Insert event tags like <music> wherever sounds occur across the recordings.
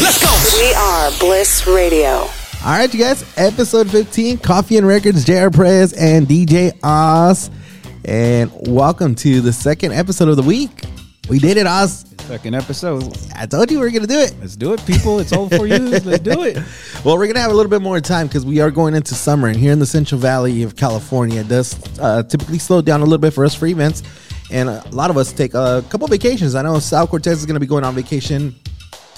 Let's go. We are Bliss Radio. All right, you guys, episode 15, Coffee and Records, JR Perez and DJ Oz. And welcome to the second episode of the week. We did it, Oz. Second episode. I told you we are going to do it. Let's do it, people. It's all for you. Let's do it. <laughs> Well, we're going to have a little bit more time because we are going into summer. And here in the Central Valley of California, it does uh, typically slow down a little bit for us for events. And a lot of us take a couple vacations. I know Sal Cortez is going to be going on vacation.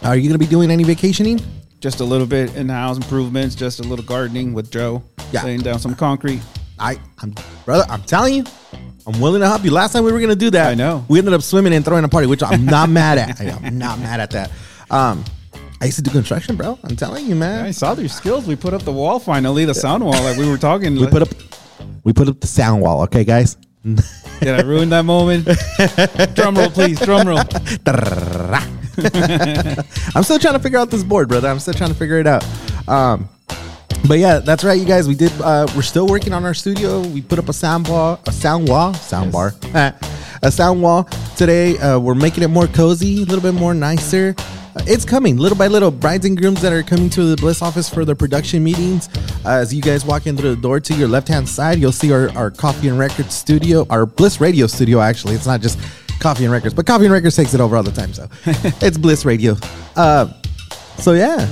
Are you going to be doing any vacationing? Just a little bit in house improvements, just a little gardening with Joe. Yeah. Laying down some concrete. I, I'm brother. I'm telling you, I'm willing to help you. Last time we were gonna do that, I know. we ended up swimming and throwing a party, which I'm not <laughs> mad at. I, am not mad at that. Um, I used to do construction, bro. I'm telling you, man. I saw their skills. We put up the wall finally, the sound wall like we were talking. We put up, we put up the sound wall. Okay, guys. Did I ruin that moment? <laughs> drum roll, please. Drum roll. <laughs> I'm still trying to figure out this board, brother. I'm still trying to figure it out. Um, but yeah, that's right, you guys. We did. Uh, we're still working on our studio. We put up a sound wall, a sound wall, sound bar, <laughs> a sound wall today. Uh, we're making it more cozy, a little bit more nicer. Uh, it's coming little by little. Brides and grooms that are coming to the Bliss office for their production meetings. Uh, as you guys walk in through the door to your left hand side, you'll see our, our coffee and record studio, our Bliss radio studio. Actually, it's not just coffee and records, but coffee and records takes it over all the time. So <laughs> it's Bliss radio. Uh, so yeah,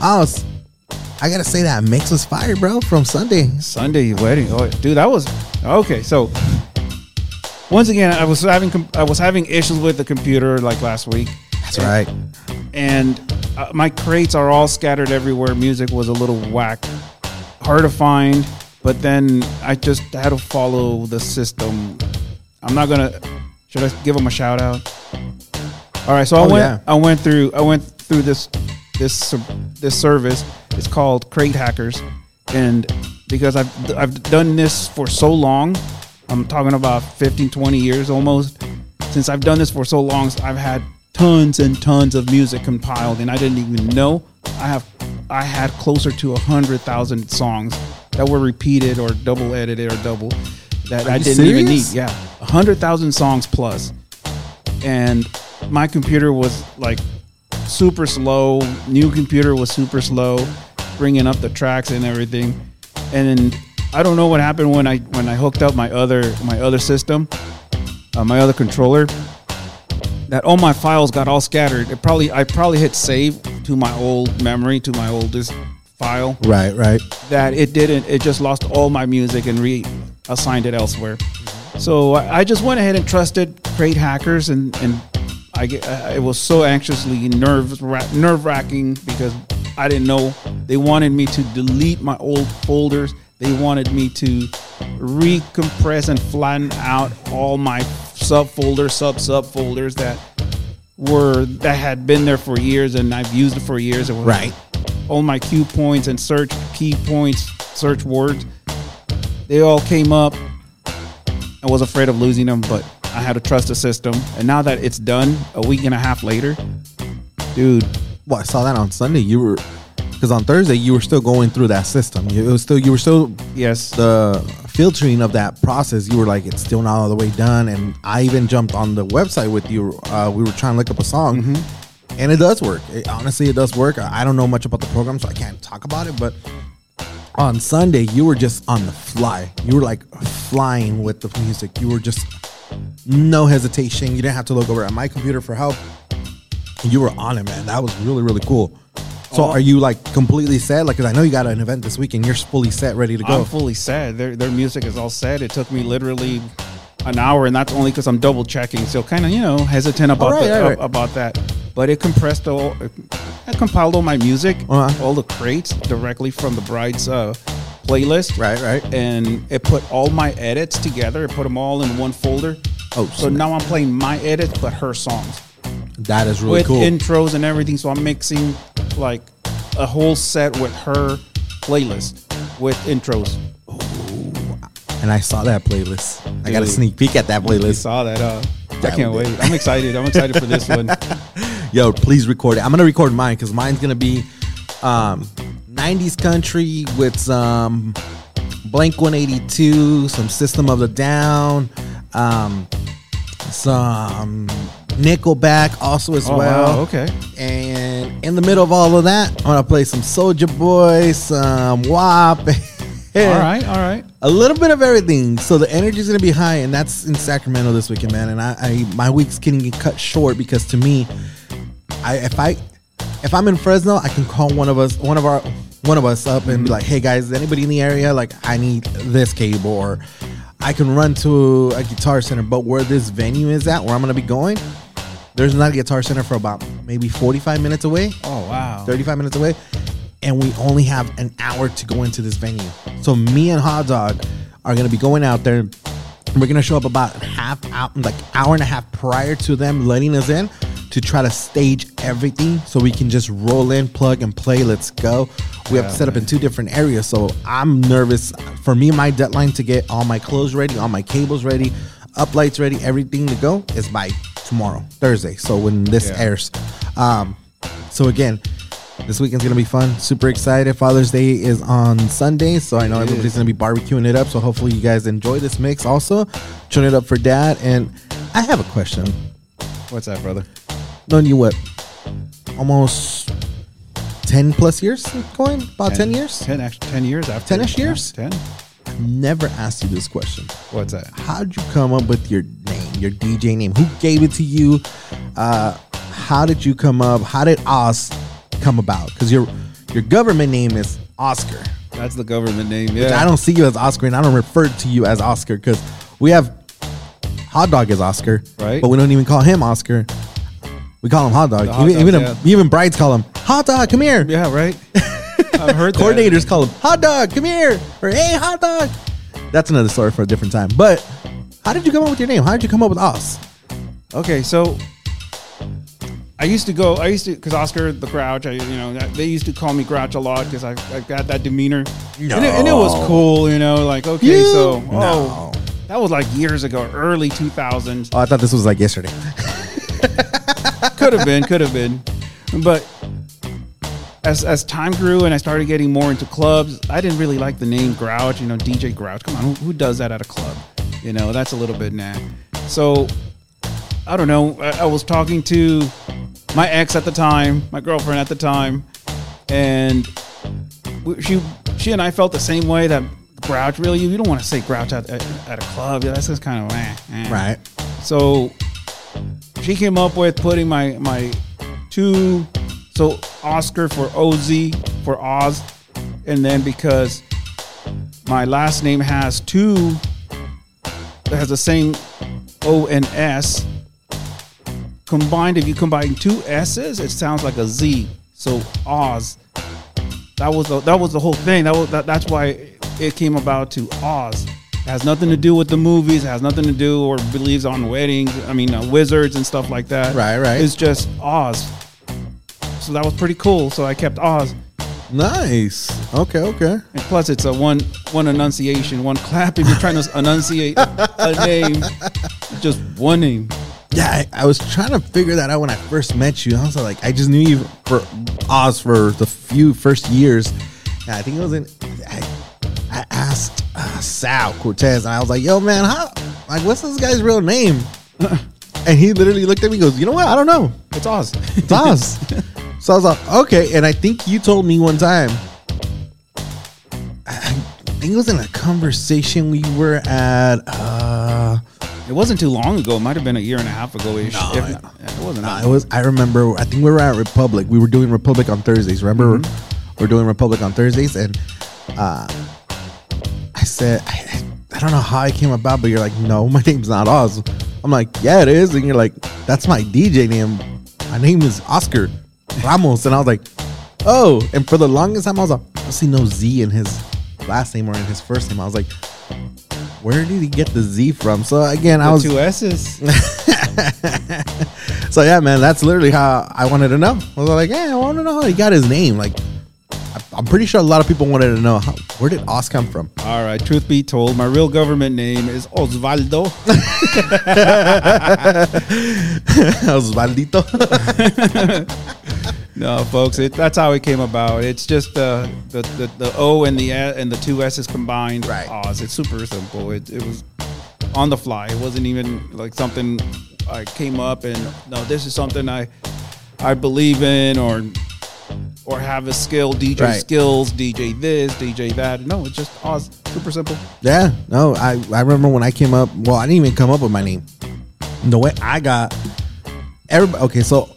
I was. I gotta say that mix was fire, bro, from Sunday. Sunday wedding. Oh, dude, that was okay. So once again, I was having I was having issues with the computer like last week. That's right. and uh, my crates are all scattered everywhere. Music was a little whack, hard to find. But then I just had to follow the system. I'm not gonna. Should I give them a shout out? All right, so I Oh, went. yeah. I went through. I went through this this this service. It's called Crate Hackers, and because I've I've done this for so long, I'm talking about 15, 20 years almost. Since I've done this for so long, I've had tons and tons of music compiled, and I didn't even know. I have I had closer to a hundred thousand songs that were repeated or double edited or double that I didn't even need. Yeah, a hundred thousand songs plus, and my computer was like super slow. New computer was super slow, bringing up the tracks and everything. And I don't know what happened when I when I hooked up my other my other system, uh, my other controller. That all my files got all scattered. It probably I probably hit save to my old memory to my oldest file. Right, right. That it didn't. It just lost all my music and reassigned it elsewhere. So I just went ahead and trusted Crate Hackers, and and I get, I was so anxiously nerve nerve wracking because I didn't know they wanted me to delete my old folders. They wanted me to recompress and flatten out all my subfolders, sub subfolders that were that had been there for years and I've used it for years. It Right. All my cue points and search key points, search words, they all came up. I was afraid of losing them, but I had to trust the system. And now that it's done, a week and a half later, dude, Well, I saw that on Sunday. You were because on Thursday you were still going through that system. You it was still you were still yes, the filtering of that process. You were like, it's still not all the way done. And I even jumped on the website with you. Uh, we were trying to look up a song, Mm-hmm. and it does work. It, honestly, it does work. I I don't know much about the program, so I can't talk about it. But on Sunday, you were just on the fly. You were like flying with the music. You were just no hesitation. You didn't have to look over at my computer for help. You were on it, man. That was really, really cool. So, Oh. are you like completely set? Like, cause I know you got an event this week, and you're fully set, ready to go. I'm fully set. Their their music is all set. It took me literally an hour, and that's only because I'm double checking. So kind of you know hesitant about right, the, right. about that. But it compressed all. I compiled all my music, Uh-huh. all the crates directly from the bride's uh, playlist. right, right. and it put all my edits together. It put them all in one folder. Oh, so now I'm playing my edits, but her songs That is really with cool. intros and everything. So I'm mixing like a whole set with her playlist with intros. And I saw that playlist. I got a sneak peek at that playlist. saw that? Uh, I can't wait. I'm excited. I'm excited for this one. <laughs> Yo, please record it. I'm gonna record mine because mine's gonna be um, 90s country with some Blink 182, some System of the Down, um, some Nickelback also as Oh, well. wow, okay. And in the middle of all of that, I'm gonna play some Soulja Boy, some WAP. All right, all right. a little bit of everything. So the energy is gonna be high, and that's in Sacramento this weekend, man. And I, I my week's getting cut short because to me, I if I if I'm in Fresno, I can call one of us, one of our, one of us up and be like, hey guys, is anybody in the area? Like, I need this cable, or I can run to a guitar center. But where this venue is at, where I'm gonna be going, there's not a guitar center for about maybe 45 minutes away. Oh wow. 35 minutes away, and we only have an hour to go into this venue. So me and Hot Dog are gonna be going out there. We're gonna show up about half out, like hour and a half prior to them letting us in to try to stage everything so we can just roll in, plug and play. Let's go. We have to set up in two different areas, so I'm nervous. For me, my deadline to get all my clothes ready, all my cables ready, up lights ready, everything to go is by tomorrow, Thursday. So when this Yeah. airs, um, so again, this weekend's gonna be fun. Super excited. Father's Day is on Sunday, so I know everybody's gonna be barbecuing it up. So hopefully you guys enjoy this mix. Also, turn it up for Dad. And I have a question. What's that, brother? Known you what? Almost ten plus years going? About ten, years? Ten, actually, ten years after. 10-ish years? Ten. Never asked you this question. What's that? How'd you come up with your name, your DJ name? Who gave it to you? Uh, how did you come up? How did Oz come about? Because your your government name is Oscar. That's the government name. Yeah. I don't see you as Oscar, and I don't refer to you as Oscar because we have Hot Dog as Oscar, Right. But we don't even call him Oscar. We call him Hot Dog. Hot even dog, even, yeah. even brides call him Hot Dog. Come here. Yeah. Right. <laughs> I've heard that. Coordinators call him Hot Dog. Come here. Or Hey Hot Dog. That's another story for a different time. But how did you come up with your name? How did you come up with Oz? Okay, so I used to go. I used to because Oscar the Grouch. I, you know, they used to call me Grouch a lot because I, I got that demeanor, and, it, and it was cool. You know, like okay, You- so No. oh, that was like years ago, early two thousands. Oh, I thought this was like yesterday. <laughs> could have been, could have been, but as as time grew and I started getting more into clubs, I didn't really like the name Grouch. You know, DJ Grouch. Come on, who, who does that at a club? You know, that's a little bit nah. So I don't know. I, I was talking to my ex at the time, my girlfriend at the time, and she she and I felt the same way that Grouch. Really, you, don't want to say Grouch at, at, at a club. Yeah, that's just kind of eh, eh. Right. So she came up with putting my my two so Oscar for OZ for Oz, and then because my last name has two that has the same O and S combined. If you combine two S's, it sounds like a Z. So Oz. That was the, that was the whole thing. That was that, that's why it came about to Oz. It has nothing to do with the movies. It has nothing to do or believes on weddings. I mean, uh, wizards and stuff like that. Right, right. It's just Oz. So that was pretty cool. So I kept Oz. Nice. Okay. Okay. And plus, it's a one one enunciation, one clap. If you're trying to enunciate a name, just one name. Yeah, I, I was trying to figure that out when I first met you. I was like, I just knew you for Oz for the few first years. And I think it was in. I, I asked uh, Sal Cortez, and I was like, "Yo, man, how? Like, what's this guy's real name?" <laughs> and he literally looked at me, and goes, "You know what? I don't know. It's Oz. It's Oz." <laughs> so I was like, "Okay." And I think you told me one time. I think it was in a conversation we were at. uh It wasn't too long ago. It might have been a year and a half ago ish. No, If- no. It wasn't. That it was. I remember. I think we were at Republic. We were doing Republic on Thursdays. Remember, we're doing Republic on Thursdays, and uh, I said, I, I don't know how I came about, but you're like, no, my name's not Oz. I'm like, yeah, it is, and you're like, that's my DJ name. My name is Oscar Ramos, and I was like, oh. And for the longest time, I was like, I see no Z in his last name or in his first name. I was like, where did he get the Z from? So again, I was two S's. <laughs> <laughs> so yeah, man, that's literally how I wanted to know. I was like, yeah, I want to know how he got his name. Like, I'm pretty sure a lot of people wanted to know how, where did Oz come from. All right. Truth be told, my real government name is Osvaldo. <laughs> Osvaldito. No, folks, it, that's how it came about. It's just uh, the, the the O and the A- and the two S's combined. Right. Oz. It's super simple. It, it was on the fly. It wasn't even like something I came up and no, this is something I I believe in or or have a skill, DJ Right. skills, DJ this, DJ that. No, it's just oh, super simple. Yeah, no, I, I remember when I came up. Well, I didn't even come up with my name. The way I got everybody. Okay, so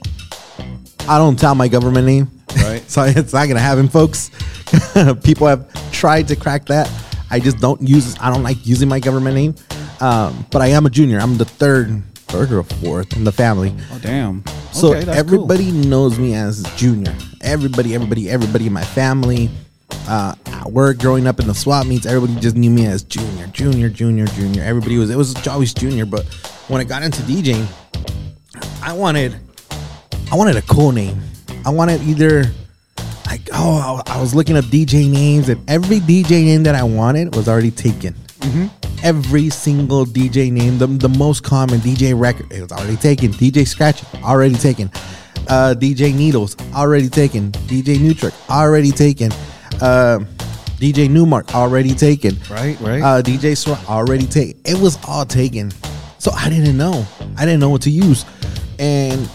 I don't tell my government name, Right. <laughs> so it's not gonna happen, folks. <laughs> People have tried to crack that. I just don't use. I don't like using my government name. Um, but I am a junior. I'm the third, third or fourth in the family. Oh damn. So Okay, everybody knows me as Junior. Everybody, everybody, everybody in my family, uh, at work, growing up in the swap meets, everybody just knew me as Junior, Junior, Junior, Junior. Everybody was it was always Junior. But when I got into DJing, I wanted, I wanted a cool name. I wanted either like oh I, was looking up DJ names and every DJ name that I wanted was already taken. Every single DJ name, the, the most common DJ record, it was already taken. DJ Scratch, already taken. Uh, DJ Needles, already taken. DJ Nutric, already taken. Uh, DJ Nu-Mark, already taken. Right, right. Uh, DJ Swat, already taken. It was all taken. So I didn't know. I didn't know what to use. And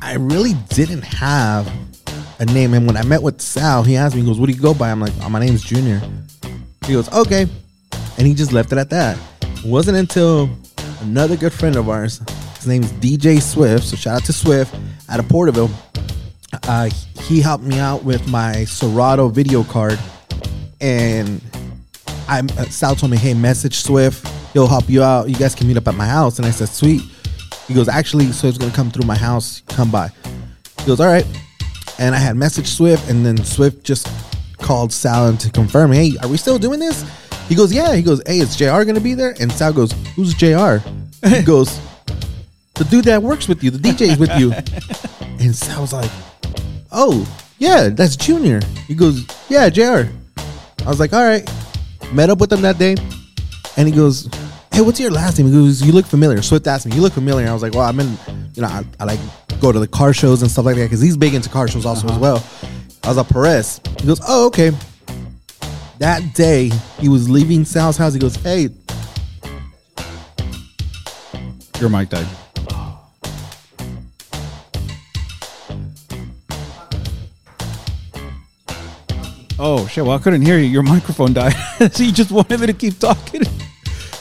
I really didn't have a name. And when I met with Sal, he asked me, he goes, What do you go by? I'm like, oh, My name's Junior. He goes, Okay. And he just left it at that. It wasn't until another good friend of ours, his name's DJ Swift. So shout out to Swift out of Porterville. Uh, he helped me out with my Serato video card. And I uh, Sal told me, "Hey, message Swift. He'll help you out. You guys can meet up at my house." And I said, "Sweet." He goes, "Actually, so Swift's gonna come through my house. Come by." He goes, "All right." And I had messaged Swift, and then Swift just called Sal to confirm, "Hey, are we still doing this?" He goes, "Yeah." He goes, "Hey, is Jr. gonna be there?" And Sal goes, "Who's Jr.?" He <laughs> goes, "The dude that works with you, the DJ's with you." <laughs> And Sal was like, "Oh, yeah, that's Junior." He goes, "Yeah, Jr." I was like, all right. Met up with him that day, and he goes, "Hey, what's your last name?" He goes, "You look familiar." Swift asked me, "You look familiar." I was like, "Well, I'm in, you know, I, I like go to the car shows and stuff like that because he's big into car shows also as uh-huh. well." I was like, "Perez." He goes, "Oh, okay." That day, he was leaving Sal's house. He goes, "Hey, Your mic died. Oh shit! Well, I couldn't hear you. Your microphone died, <laughs> so you just wanted me to keep talking.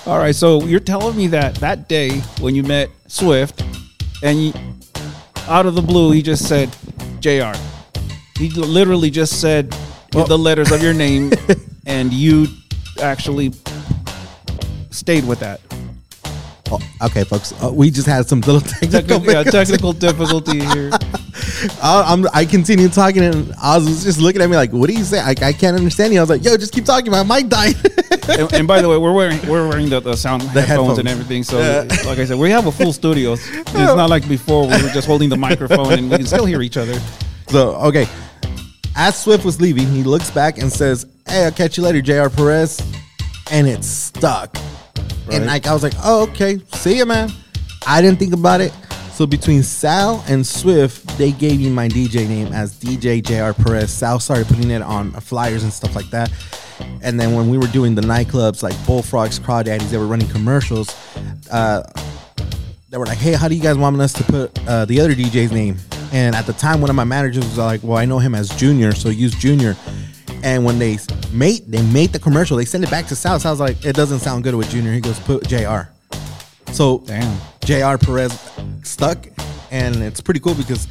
All right, so you're telling me that that day when you met Swift, and you, out of the blue, he just said, "Jr." He literally just said the letters of your name, <laughs> and you actually stayed with that. oh, okay, folks, uh, we just had some little technical, Technical, yeah, <laughs> technical difficulty here. I, I'm, I continued talking, and Oz was just looking at me like, "What do you say?" I, I can't understand you. I was like, "Yo, just keep talking. My mic died." and, and by the way, we're wearing we're wearing the, the sound headphones, headphones. and everything. So, Yeah. like I said, we have a full studio. It's it's not like before we were just holding the microphone and we can still hear each other. So okay, as Swift was leaving, he looks back and says, "Hey, I'll catch you later, Jr. Perez," and it stuck. And like I was like, "Oh, okay, see you, man." I didn't think about it. So between Sal and Swift, they gave me my DJ name as DJ Jr. Perez. Sal started putting it on flyers and stuff like that. And then when we were doing the nightclubs like Bullfrogs, Crawdaddies, they were running commercials. Uh, they were like, "Hey, how do you guys want us to put uh, the other DJ's name?" And at the time, one of my managers was like, "Well, I know him as Junior, so use Junior." And when they made they made the commercial, they sent it back to Sal. Sal's like, "It doesn't sound good with Junior." He goes, "Put Jr." So Damn. Jr. Perez stuck, and it's pretty cool because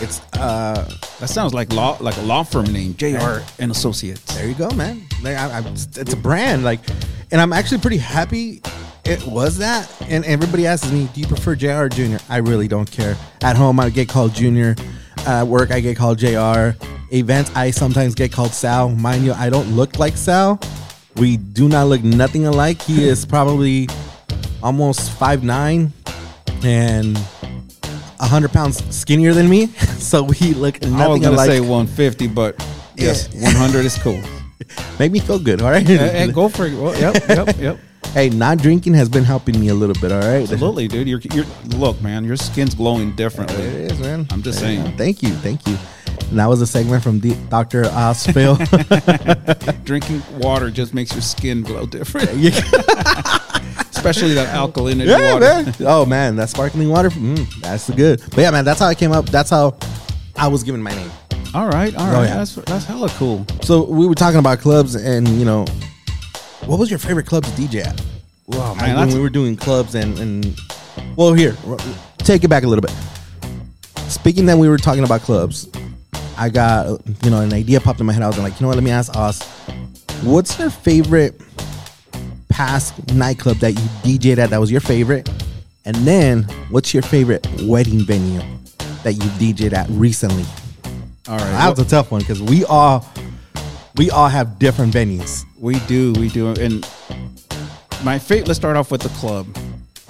it's uh That sounds like law like a law firm name, Jr. and Associates. there you go, man. Like, I, I, it's a brand, like, and I'm actually pretty happy it was that. And everybody asks me, "Do you prefer Jr. or Junior?" I really don't care. At home, I get called Junior. At work, I get called Jr. Events, I sometimes get called Sal. Mind you, I don't look like Sal. We do not look nothing alike. He is probably almost five nine and hundred pounds skinnier than me. <laughs> So we look I was nothing gonna say 150, but yes, 100 is cool. <laughs> Make me feel good, all right? <laughs> Hey, hey, go for it. Well, yep, yep, yep. Hey, not drinking has been helping me a little bit. All right, Absolutely, dude. You're, you're look, man. Your skin's glowing differently. It is, man. I'm just Yeah, saying. Thank you, thank you. And that was a segment from D- Dr. Osphil. Drinking water just makes your skin glow different. Especially that alkalinity Yeah, water. man. Oh man, that sparkling water. Mm, that's the good. But yeah, man, that's how I came up. That's how I was given my name. All right, all right. Oh, yeah. That's that's hella cool. So we were talking about clubs, and you know, what was your favorite club to DJ at? Wow, Man, man, when we were doing clubs, and and well, here, take it back a little bit. Speaking that we were talking about clubs, I got you know an idea popped in my head. I was like, you know what? Let me ask us, what's your favorite past nightclub that you DJ'd at that was your favorite, and then what's your favorite wedding venue that you DJ'd at recently? All right. That was a tough one because we all we all have different venues. We do, we do. And my favorite, let's start off with the club.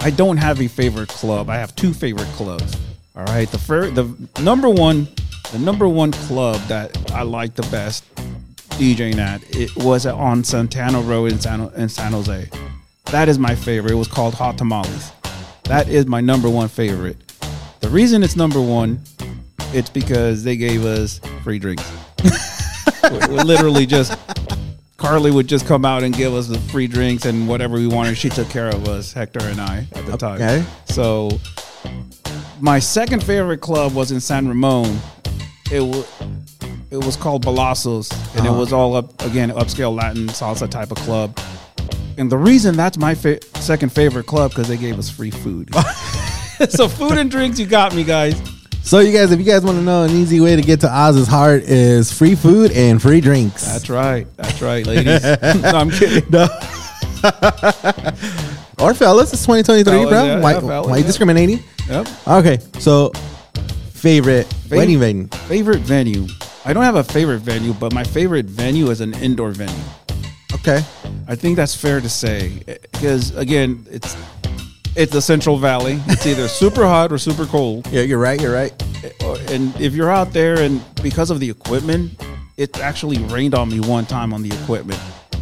I don't have a favorite club. I have two favorite clubs. All right. The first the number one, the number one club that I like the best DJing at, it was on Santana Row in San, in San Jose. That is my favorite. It was called Hot Tamales. That is my number one favorite. The reason it's number one, it's because they gave us free drinks. <laughs> we, we literally just Carly would just come out and give us the free drinks and whatever we wanted. She took care of us, Hector and I, at the time. Okay. So, my second favorite club was in San Ramon. It was it was called Balazos, and it uh-huh. was all up again upscale Latin salsa type of club. And the reason that's my fa- second favorite club because they gave us free food. <laughs> so food and drinks, you got me, guys. So you guys, if you guys want to know an easy way to get to Oz's heart is free food and free drinks. That's right. That's right, ladies. <laughs> no, I'm kidding. or fellas, it's 2023, Fellas, bro. yeah, why yeah, fellas, why you yeah. discriminating? Yep. Okay, so favorite wedding venue. Favorite venue. I don't have a favorite venue, but my favorite venue is an indoor venue. Okay, I think that's fair to say because again, it's it's the Central Valley. It's either <laughs> super hot or super cold. yeah, you're right. You're right. Eh, and if you're out there and because of the equipment, it actually rained on me one time on the equipment.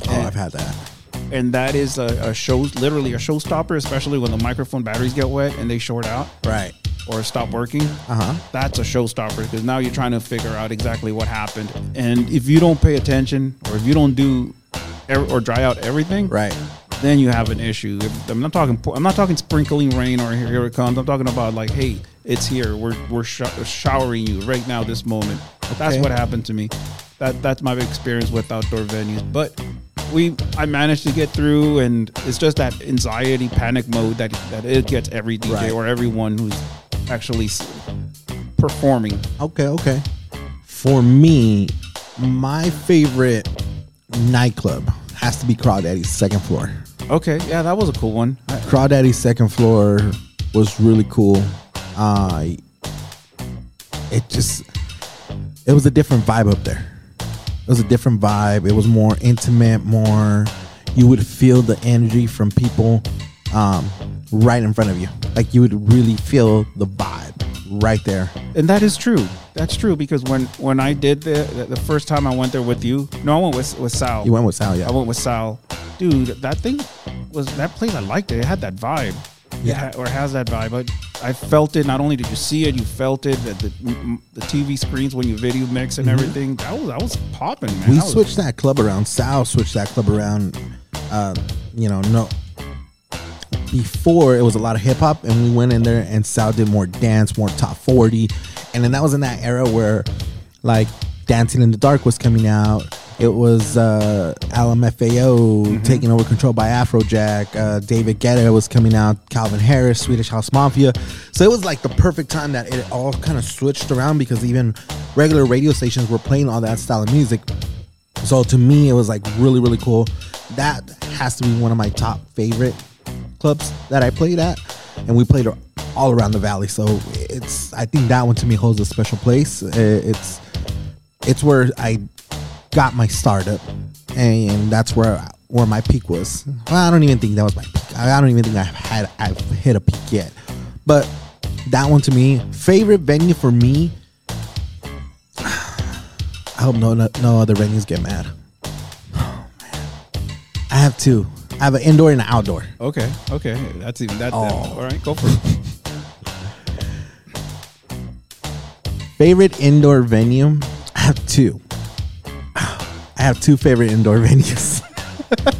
Oh, I've had that. And that is a, a show, literally a showstopper, especially when the microphone batteries get wet and they short out Right. or stop working. Uh huh. that's a showstopper because now you're trying to figure out exactly what happened. And if you don't pay attention or if you don't do or dry out everything, Right. then you have an issue. If- I'm not talking. I'm not talking sprinkling rain or here, here it comes. I'm talking about like, hey, it's here. We're we're sh- showering you right now, this moment. That's Okay. what happened to me. That that's my experience with outdoor venues. But we, I managed to get through, and it's just that anxiety, panic mode that that it gets every DJ Right. or everyone who's actually performing. Okay. Okay. For me, my favorite nightclub has to be Crawdaddy's second floor. Okay, yeah, that was a cool one. I- Crawdaddy's second floor was really cool. Uh, it just it was a different vibe up there. It was a different vibe. It was more intimate, more you would feel the energy from people um, right in front of you. Like you would really feel the vibe right there. and that is true. That's true because when when I did the the- the first time I went there with you, no, I went with with Sal. You went with Sal, yeah. I went with Sal. Dude, that thing was that place. I liked it. It had that vibe. Yeah. Ha- or has that vibe. I, I felt it. Not only did you see it, you felt it. The, the, the TV screens when you video mix and everything. That was that was popping, man. Mm-hmm. we That was- switched that club around. Sal switched that club around. Uh, you know, no. Before it was a lot of hip hop, and we went in there, and Sal did more dance, more top forty, and then that was in that era where, like, Dancing in the Dark was coming out. It was uh, LMFAO taking over control by Afrojack. Uh, David Guetta was coming out. Calvin Harris, Swedish House Mafia. So it was like the perfect time that it all kind of switched around because even regular radio stations were playing all that style of music. So to me, it was like really, really cool. That has to be one of my top favorite clubs that I played at, and we played all around the valley. So it's, I think that one to me holds a special place. It's, it's where I got my startup, and that's where where my peak was. Well, I don't even think that was my peak. I don't even think I had I've hit a peak yet. But that one to me, favorite venue for me. <sighs> I hope no no, no other venues get mad. Oh man, I have two. I have an indoor and an outdoor. okay, okay. That's even that. Oh. All right, go for it. <laughs> Favorite indoor venue? I have two. I have two favorite indoor <laughs> venues.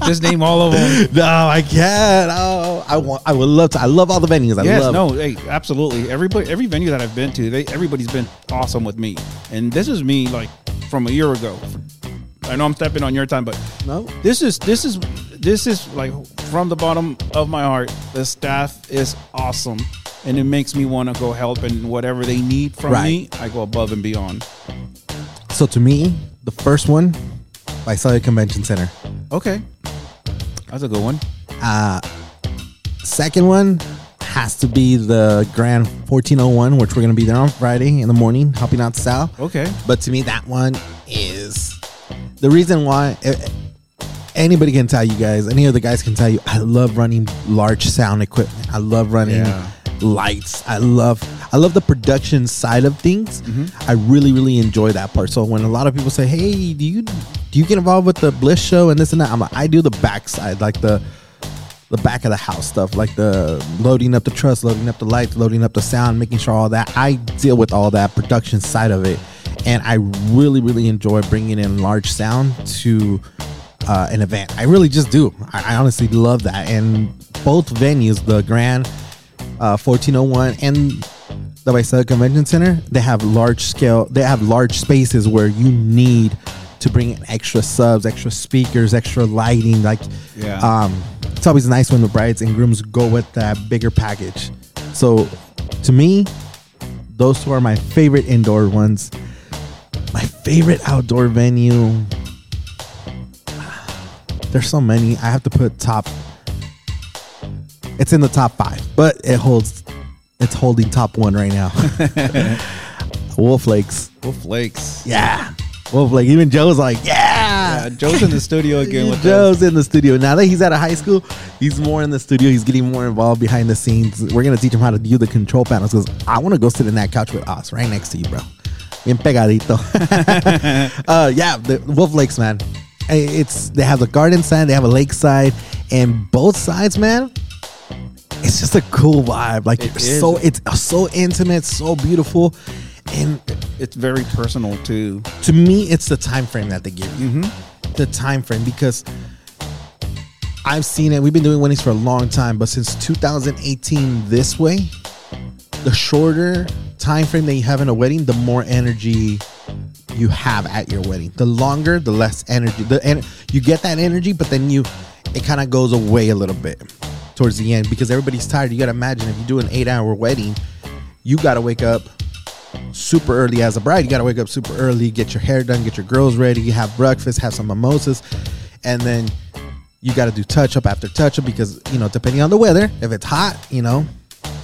Just name all of them. <laughs> No, I can't. Oh, I want. I would love to. I love all the venues. I Yes, love. no, hey, absolutely. Everybody, every venue that I've been to, they everybody's been awesome with me. And this is me like from a year ago. I know I'm stepping on your time, but No. this is this is this is like from the bottom of my heart. The staff is awesome, and it makes me want to go help and whatever they need from Right. me, I go above and beyond. So to me, the first one, Visalia Convention Center. Okay, that's a good one. Uh, Second one has to be the Grand 1401, which we're gonna be there on Friday in the morning, helping out Sal. Okay, But to me, that one is the reason why. eh, Anybody can tell you guys. Any of the guys can tell you. I love running large sound equipment. I love running Yeah. Lights. I love. I love the production side of things. I really, really enjoy that part. So when a lot of people say, "Hey, do you do you get involved with the Bliss show and this and that?" I'm like, I do the backside, like the the back of the house stuff, like the loading up the truss, loading up the lights, loading up the sound, making sure all that. I deal with all that production side of it, and I really, really enjoy bringing in large sound to uh, an event. I really just do. I, I honestly love that, and both venues, the Grand uh, 1401 and the Visalia Convention Center, they have large scale. They have large spaces where you need to bring in extra subs, extra speakers, extra lighting, like Yeah. um, it's always nice when the brides and grooms go with that bigger package. So, to me, those two are my favorite indoor ones. My favorite outdoor venue. <sighs> There's so many. I have to put top. It's in the top five, but it holds. It's holding top one right now. <laughs> Wolf Lakes. Wolf Lakes. Yeah. Wolf Lake. Even Joe's like, yeah. Uh, Joe's in the studio again with us. Joe's in the studio. Now that he's out of high school, he's more in the studio. He's getting more involved behind the scenes. We're gonna teach him how to do the control panels because I want to go sit in that couch with us right next to you, bro. Bien pegadito. <laughs> uh, yeah, the Wolf Lakes, man. It's they have the garden side, they have a lakeside, and both sides, man. It's just a cool vibe. Like It so it's uh, so intimate, so beautiful, and It's very personal too. to me it's the time frame that they give you. Mm-hmm. The time frame because i've seen it. We've been doing weddings for a long time but since 2018 this way the shorter time frame that you have in a wedding the more energy you have at your wedding. The longer the less energy. The en- you get that energy but then you it kind of goes away a little bit towards the end because everybody's tired you got to imagine if you do an eight hour wedding you got to wake up super early as a bride. You got to wake up super early, get your hair done, get your girls ready, have breakfast, have some mimosas, and then you got to do touch up after touch up because you know depending on the weather, if it's hot, you know,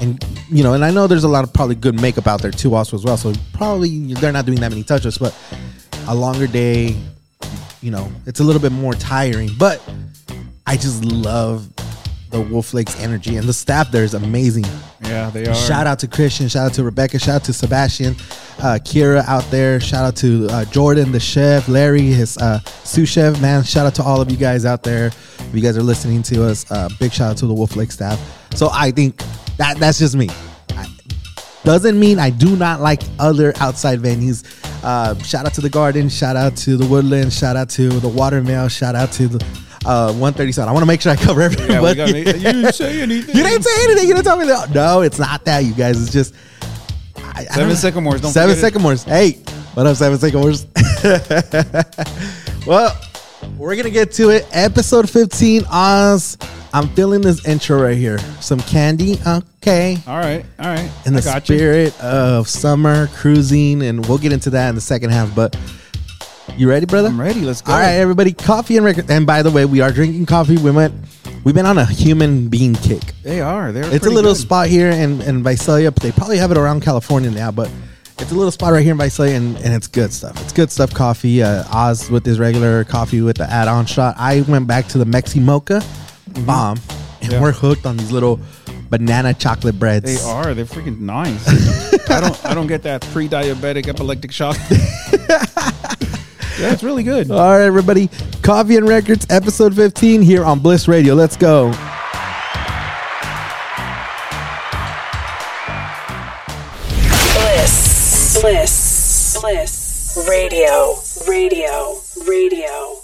and you know, and I know there's a lot of probably good makeup out there too also as well. So probably they're not doing that many touch ups, but a longer day, you know, it's a little bit more tiring. But I just love the Wolf Lakes energy and the staff there is amazing. Yeah, they are. Shout out to Christian. Shout out to Rebecca. Shout out to Sebastian, uh, Kira out there. Shout out to uh, Jordan, the chef, Larry, his uh, sous chef. Man, shout out to all of you guys out there. If you guys are listening to us, uh, big shout out to the Wolf Lake staff. So I think that that's just me. I, doesn't mean I do not like other outside venues. Uh, shout out to the Garden. Shout out to the Woodland. Shout out to the Watermill. Shout out to the uh, 137. I want to make sure I cover everybody. Yeah, got me. You didn't say anything. <laughs> You didn't say anything. You didn't tell me that. No, it's not that, you guys. It's just I, I Seven know. Sycamores. Don't Seven forget it. Sycamores. Hey, what up, Seven Sycamores? <laughs> well, we're gonna get to it. Episode 15, Oz. I'm feeling this intro right here. Some candy, okay. All right, all right. In the I got you. spirit of summer cruising, and we'll get into that in the second half. But you ready, brother? I'm ready. Let's go. All right, everybody. Coffee and record. And by the way, we are drinking coffee. We went. We've been on a Human Bean kick. They are. They're. It's a little good. spot here in, in Visalia, but they probably have it around California now. But it's a little spot right here in Visalia, and, and it's good stuff. It's good stuff. Coffee. Uh, Oz with his regular coffee with the add-on shot. I went back to the Mexi Mocha bomb, and Yeah. we're hooked on these little banana chocolate breads. They are. They're freaking nice. <laughs> I don't. I don't get that pre-diabetic epileptic shock. <laughs> yeah, it's really good. All right, everybody. Coffee and Records, episode 15 here on Bliss Radio. Let's go. Bliss. Bliss. Bliss. Radio. Radio. Radio.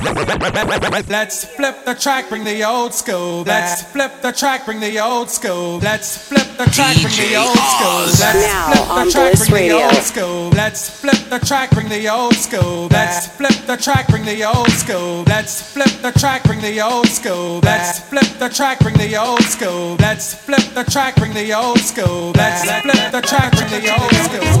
Radio. Let's flip the track, bring the old school. Let's flip the track, bring the old school. Let's flip the track, bring the old school. Let's Now flip on the track, bring the Radio. old school. Let's flip the track, bring the old school. Let's flip the track, bring the old school. Let's flip the track, bring the old school. Let's flip the track, bring the old school. Let's flip the track, bring the old school. Let's flip the track, bring the old school.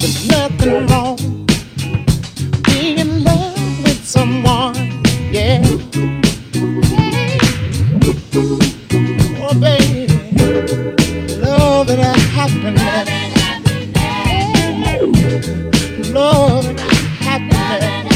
There's nothing wrong being in love with someone. Yeah. Oh, baby, love and happiness. Love and happiness.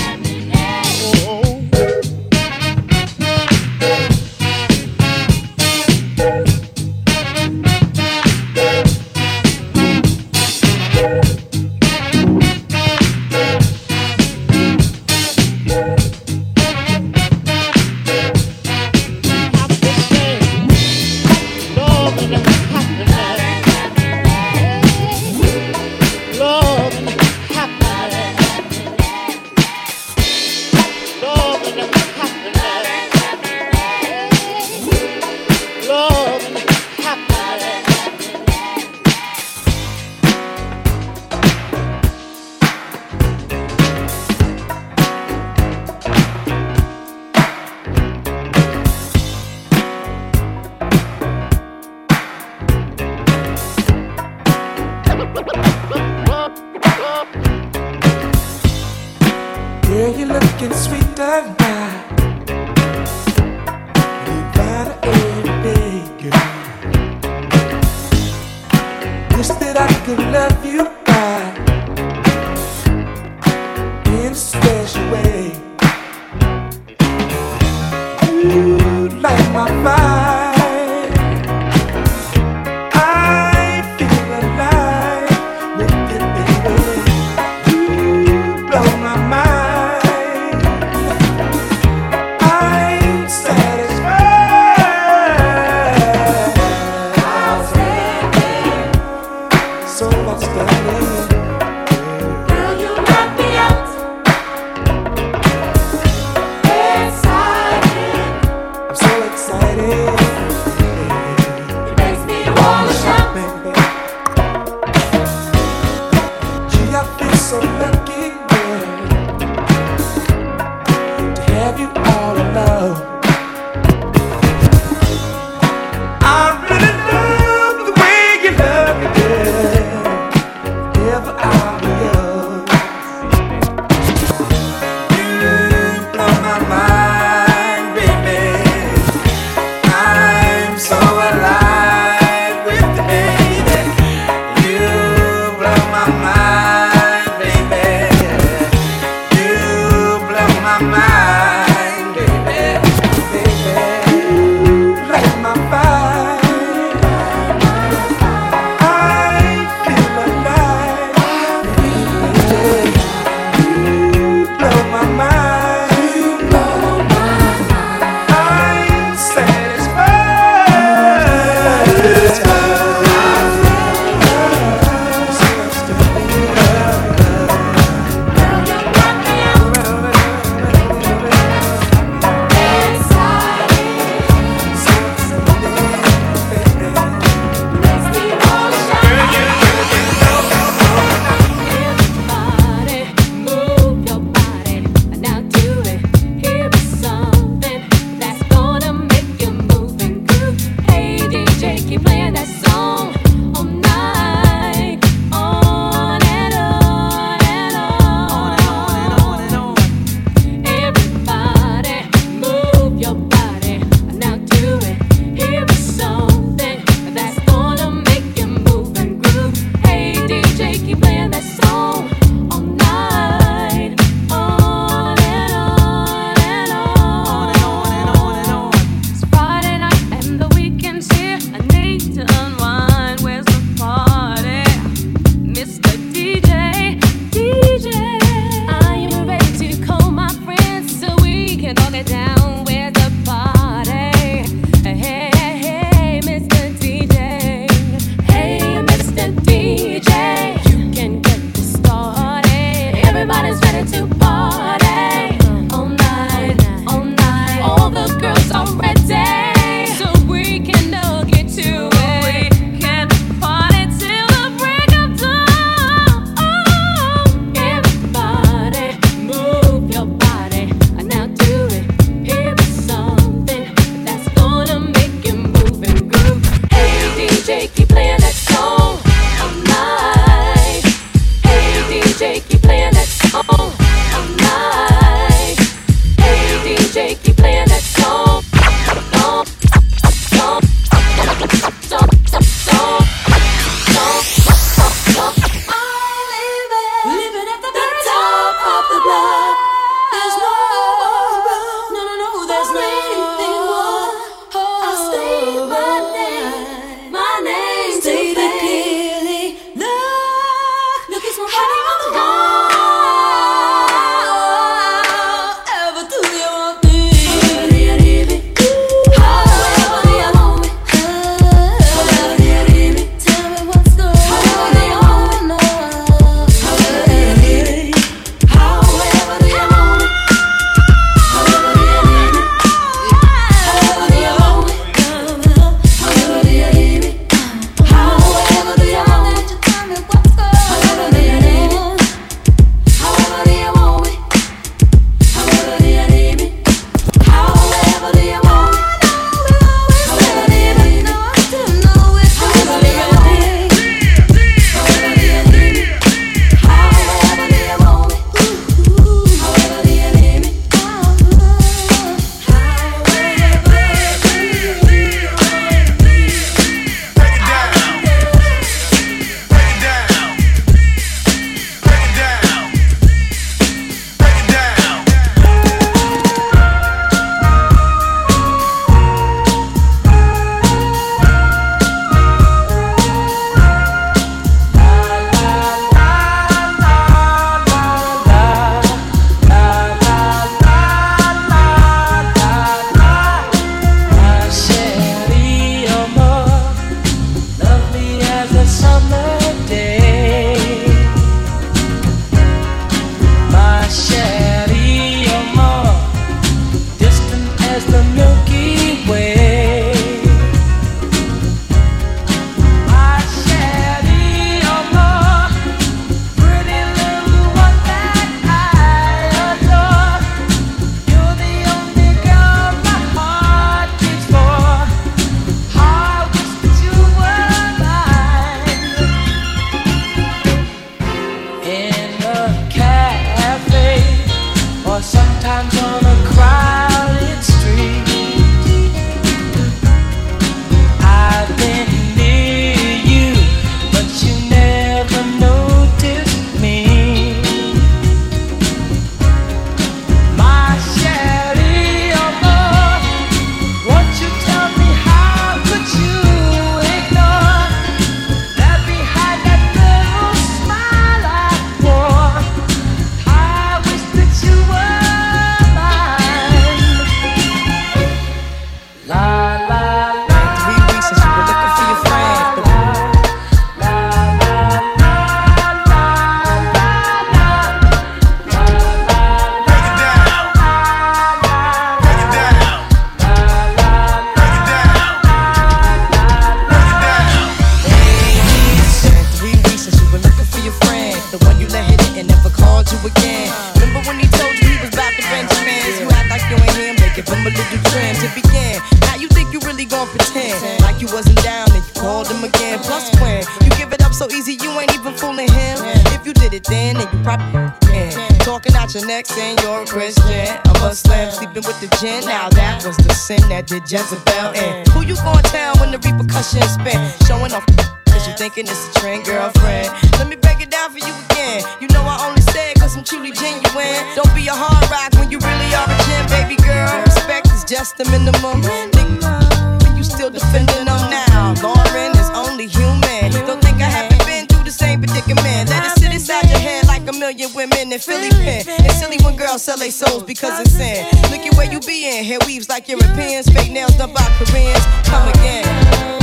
hard rock when you really are a gym, baby girl. Respect is just the minimum. But you still defending them now. Lauryn is only human. Don't think I haven't been through the same predicament. Let it sit inside your head like a million women in Philly pen. It's silly when girls sell their souls because it's sin. Look at where you be in. Hair weaves like Europeans. Fake nails done by Koreans. Come again.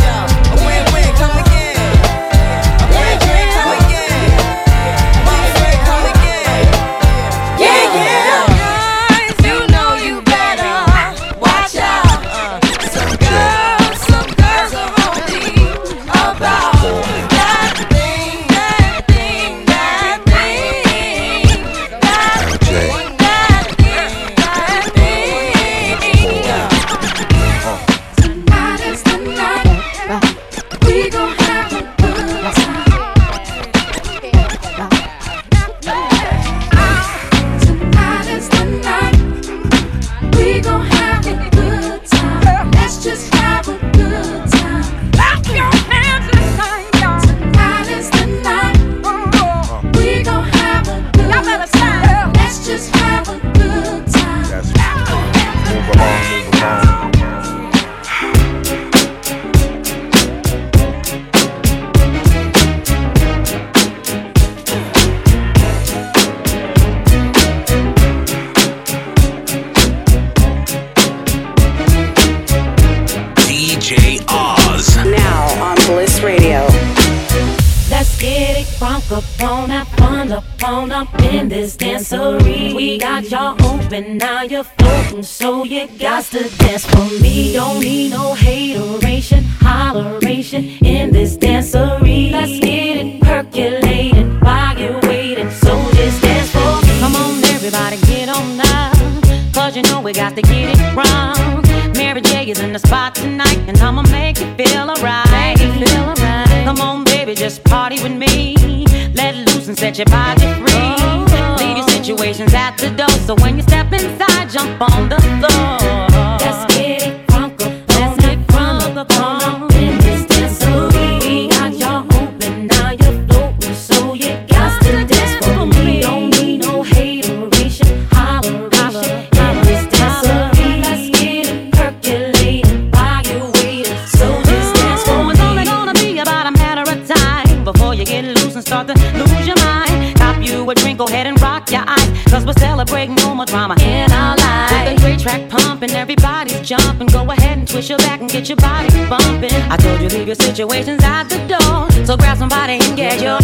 Yo, a win-win. Come again. and now you're floating, so you got to dance for me. Don't need no hateration, holleration in this dancery. Let's get it percolating while you're waiting, so just dance for me. Come on, everybody, get on now, cause you know we got to get it wrong. Mary J is in the spot tonight, and I'ma make you feel alright. Right. Come on, baby, just party with me. Let loose and set your body free. Leave your situations at the door, so when you on the leave your situations out the door. So grab somebody and get your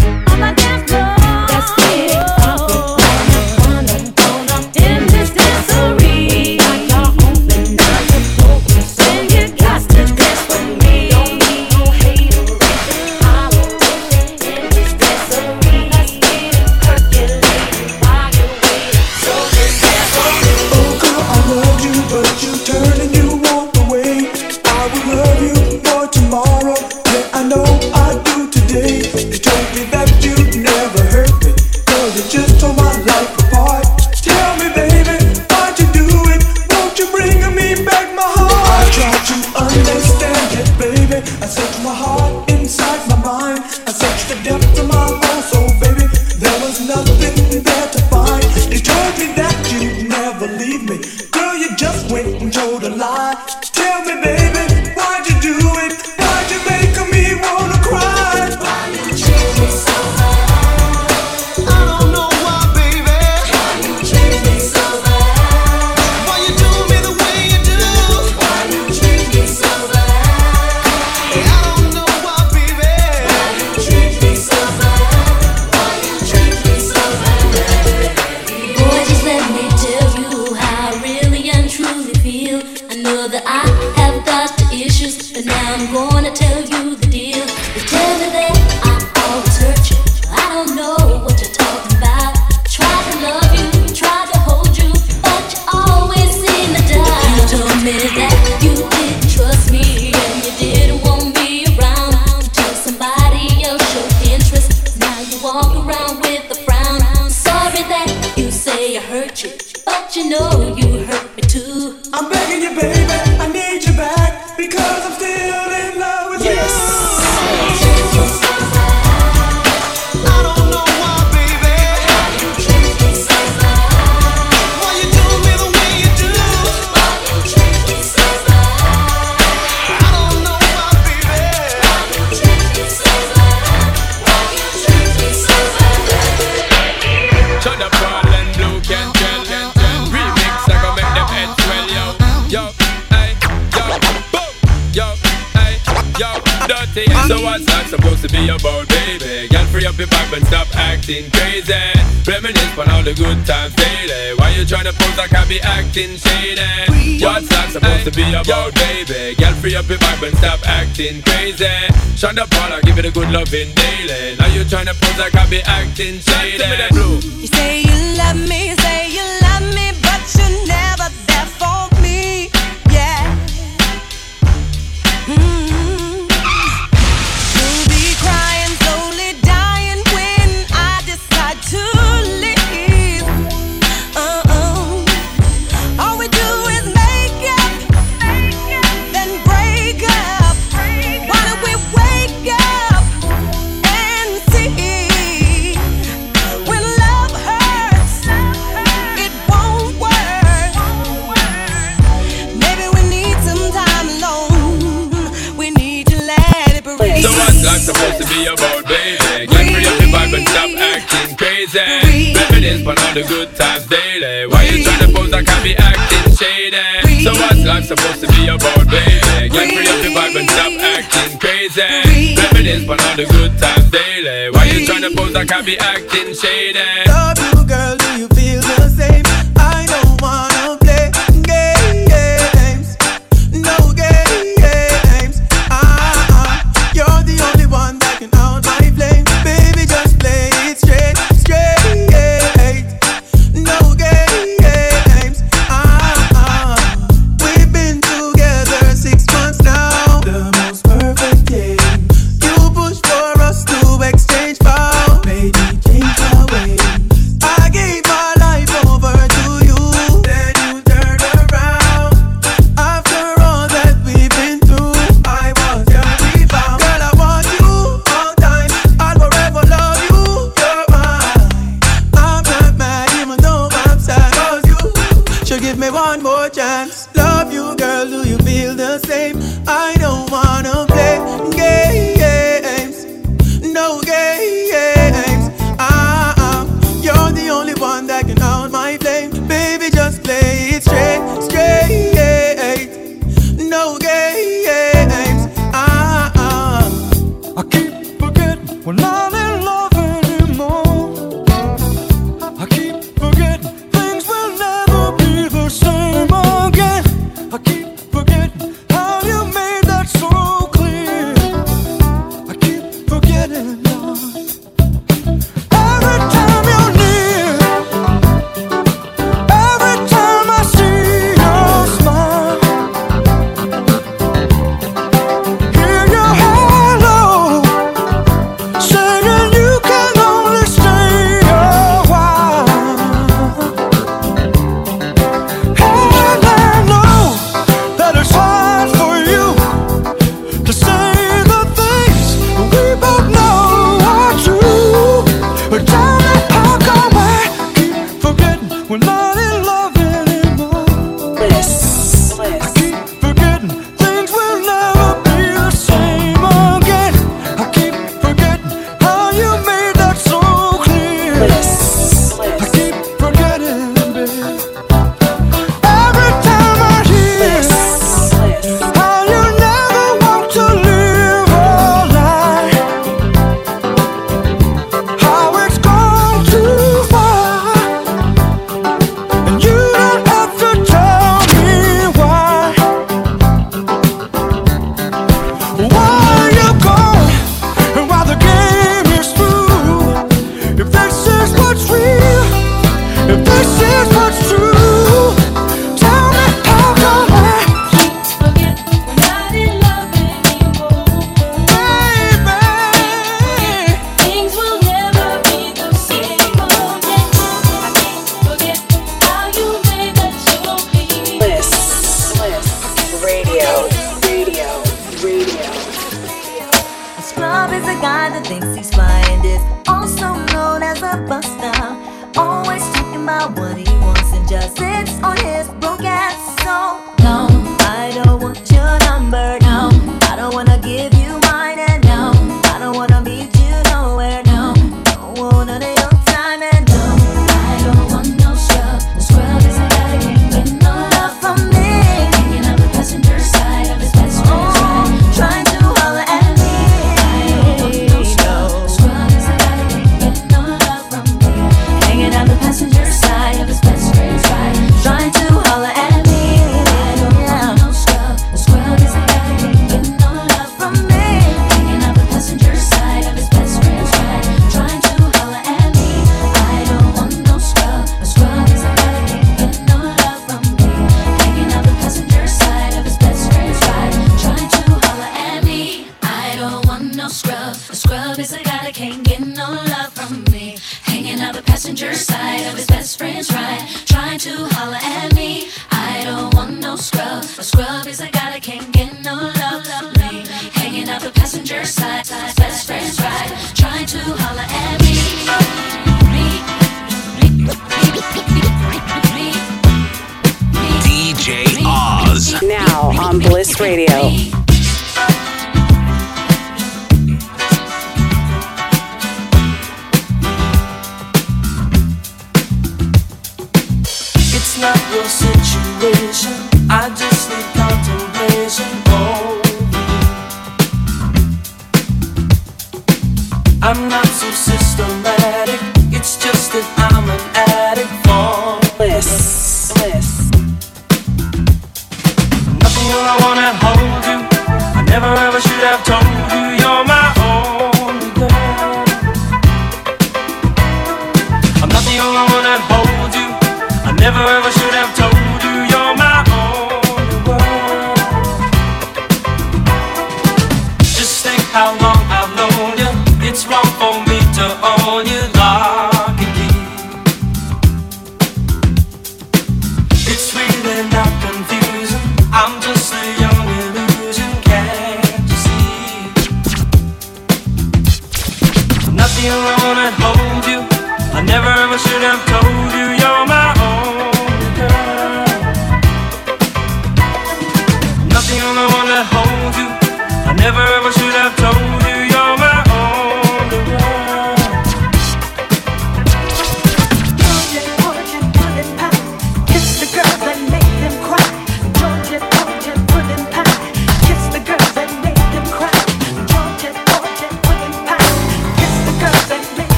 be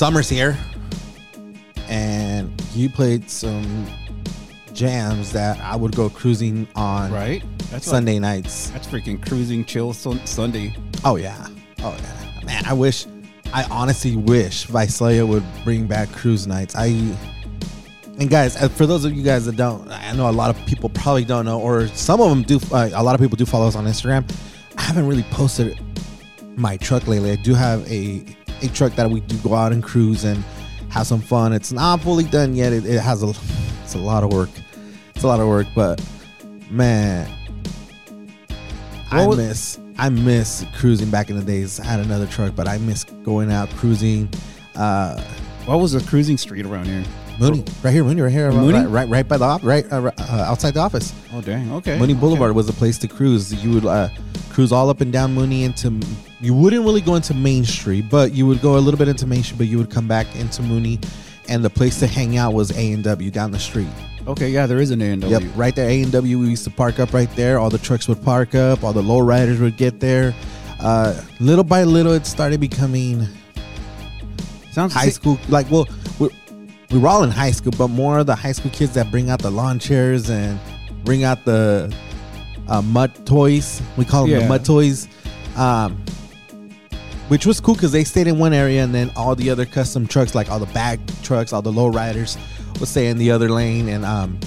summer's here, and you played some jams that I would go cruising on. Right? That's Sunday like- nights. That's freaking cruising chill sun- Sunday. Oh yeah, oh yeah, man. I wish, I honestly wish Visalia would bring back cruise nights. I and guys, uh, for those of you guys that don't, I know a lot of people probably don't know, or some of them do. Uh, a lot of people do follow us on Instagram. I haven't really posted my truck lately. I do have a a truck that we do go out and cruise and have some fun. It's not fully done yet. It, it has a it's a lot of work. It's a lot of work, but man, I was- miss I miss cruising back in the days. I had another truck, but I miss going out cruising. Uh, what was the cruising street around here? Mooney, right here, Mooney, right here, Mooney? right, right, right by the op, right uh, uh, outside the office. Oh dang, okay. Mooney Boulevard was a place to cruise. You would uh, cruise all up and down Mooney into. You wouldn't really go into Main Street, but you would go a little bit into Main Street, but you would come back into Mooney, and the place to hang out was A and W down the street. Okay, yeah, there is an A and Yep, W. right there, A and W. We used to park up right there. All the trucks would park up. All the low riders would get there. Uh, little by little, it started becoming Sounds high school. Like, well, we we were all in high school, but more of the high school kids that bring out the lawn chairs and bring out the uh, mud toys. We call them the mud toys. Um, which was cool because they stayed in one area and then all the other custom trucks, like all the bag trucks, all the low riders, would stay in the other lane. And um,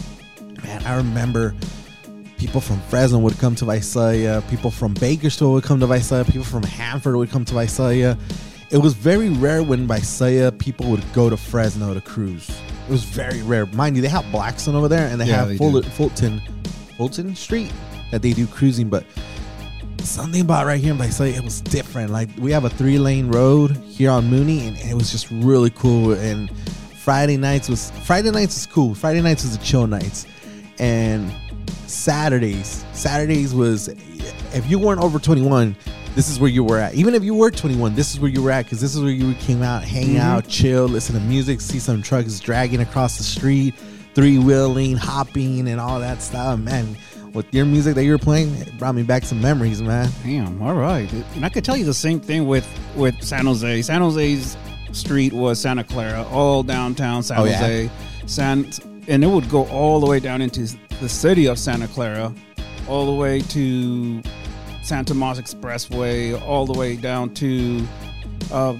man, I remember people from Fresno would come to Visalia, people from Bakersfield would come to Visalia, people from Hanford would come to Visalia. It was very rare when Visalia people would go to Fresno to cruise. It was very rare. Mind you, they have Blackstone over there and they Yeah, have they Ful- do. Fulton, Fulton Street that they do cruising, but something about right here in Visalia, it was different. Like we have a three lane road here on Mooney, and it was just really cool. And Friday nights was Friday nights was cool. Friday nights was the chill nights, and Saturdays Saturdays was if you weren't over twenty one. This is where you were at. Even if you were 21, this is where you were at because this is where you came out, hang Mhm. out, chill, listen to music, see some trucks dragging across the street, three wheeling, hopping, and all that stuff. Man, with your music that you were playing, it brought me back some memories, man. Damn, all right. And I could tell you the same thing with with San Jose. San Jose's street was Santa Clara, all downtown San Oh, yeah? Jose. San and it would go all the way down into the city of Santa Clara, all the way to San Tomas Expressway, all the way down to uh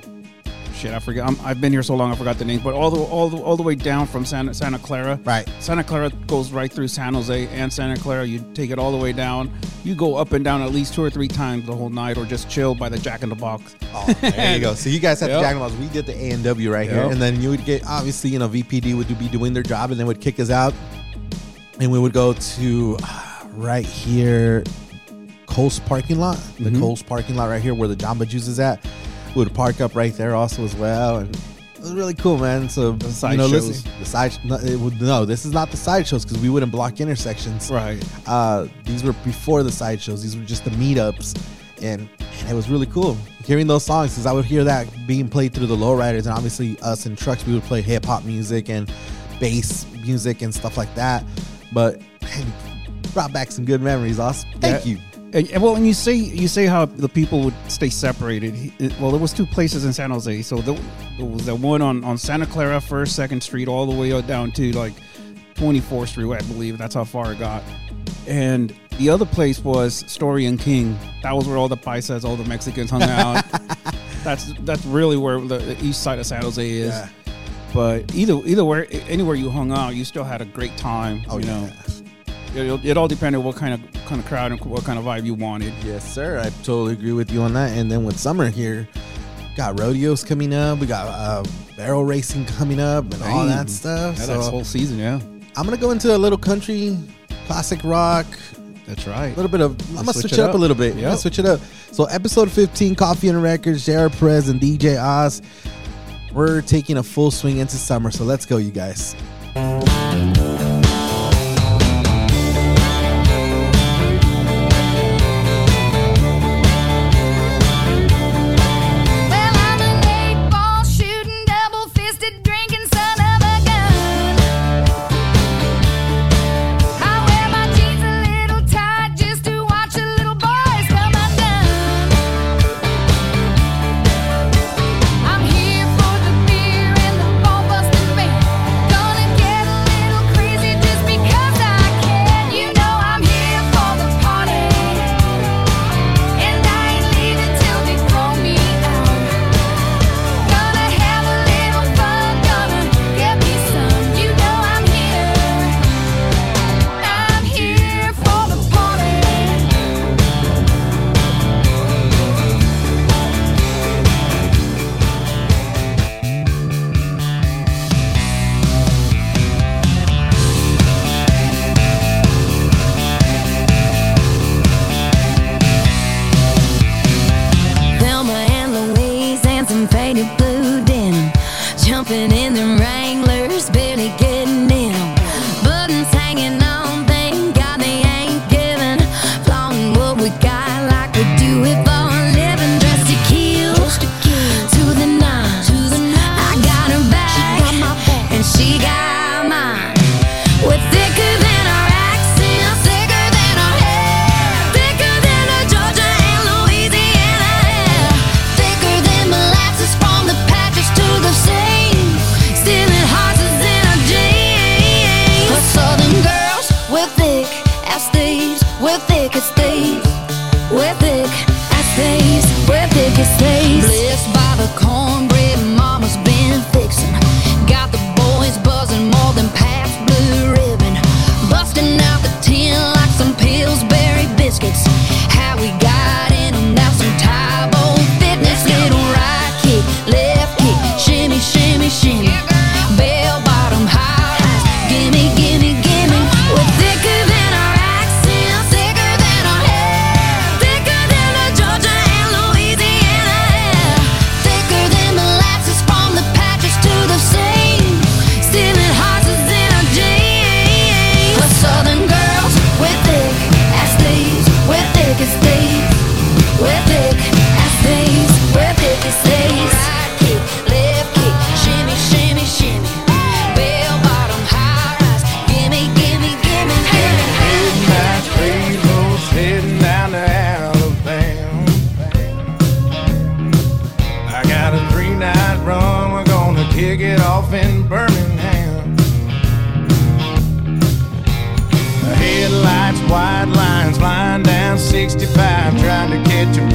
shit, I forget. I'm, I've been here so long, I forgot the name. But all the all the all the way down from Santa Santa Clara, right? Santa Clara goes right through San Jose and Santa Clara. You take it all the way down. You go up and down at least two or three times the whole night, or just chill by the Jack in the Box. Oh, there you go. <laughs> So you guys had Yep. the Jack in the Box. We did the A and W right here, and then you would get obviously you know VPD would be doing their job, and then would kick us out, and we would go to uh, right here, Kohl's parking lot, the Mhm. Kohl's parking lot right here where the Jamba Juice is at. We would park up right there also as well, and it was really cool, man. So side you know, shows. listen, the side no, it would, no, this is not the side shows because we wouldn't block intersections. Right. Uh, these were before the side shows. These were just the meetups, and, and it was really cool hearing those songs because I would hear that being played through the lowriders, and obviously us in trucks we would play hip hop music and bass music and stuff like that. But man, brought back some good memories, Us. Thank Yeah. you. And, and well, and you say you say how the people would stay separated. He- it- well, there was two places in San Jose. So there, there was the one on, on Santa Clara, First, Second Street, all the way down to like 24th Street, I believe. That's how far it got. And the other place was Story and King. That was where all the paisas, all the Mexicans hung out. <laughs> that's that's really where the, the east side of San Jose is. Yeah. But either either where anywhere you hung out, you still had a great time. Oh, you yeah it, it all depended what kind of kind of crowd and what kind of vibe you wanted. Yes, sir. I totally agree with you on that. And then with summer here, got rodeos coming up. We got uh, barrel racing coming up and Dang. all that stuff. Yeah, so that's whole season, yeah. I'm gonna go into a little country, classic rock. That's right. A little bit of. I'm gonna switch, switch it up. a little bit. Yeah, switch it up. So episode 15, Coffee and Records, Jared Perez and DJ Oz. We're taking a full swing into summer, so let's go, you guys. To.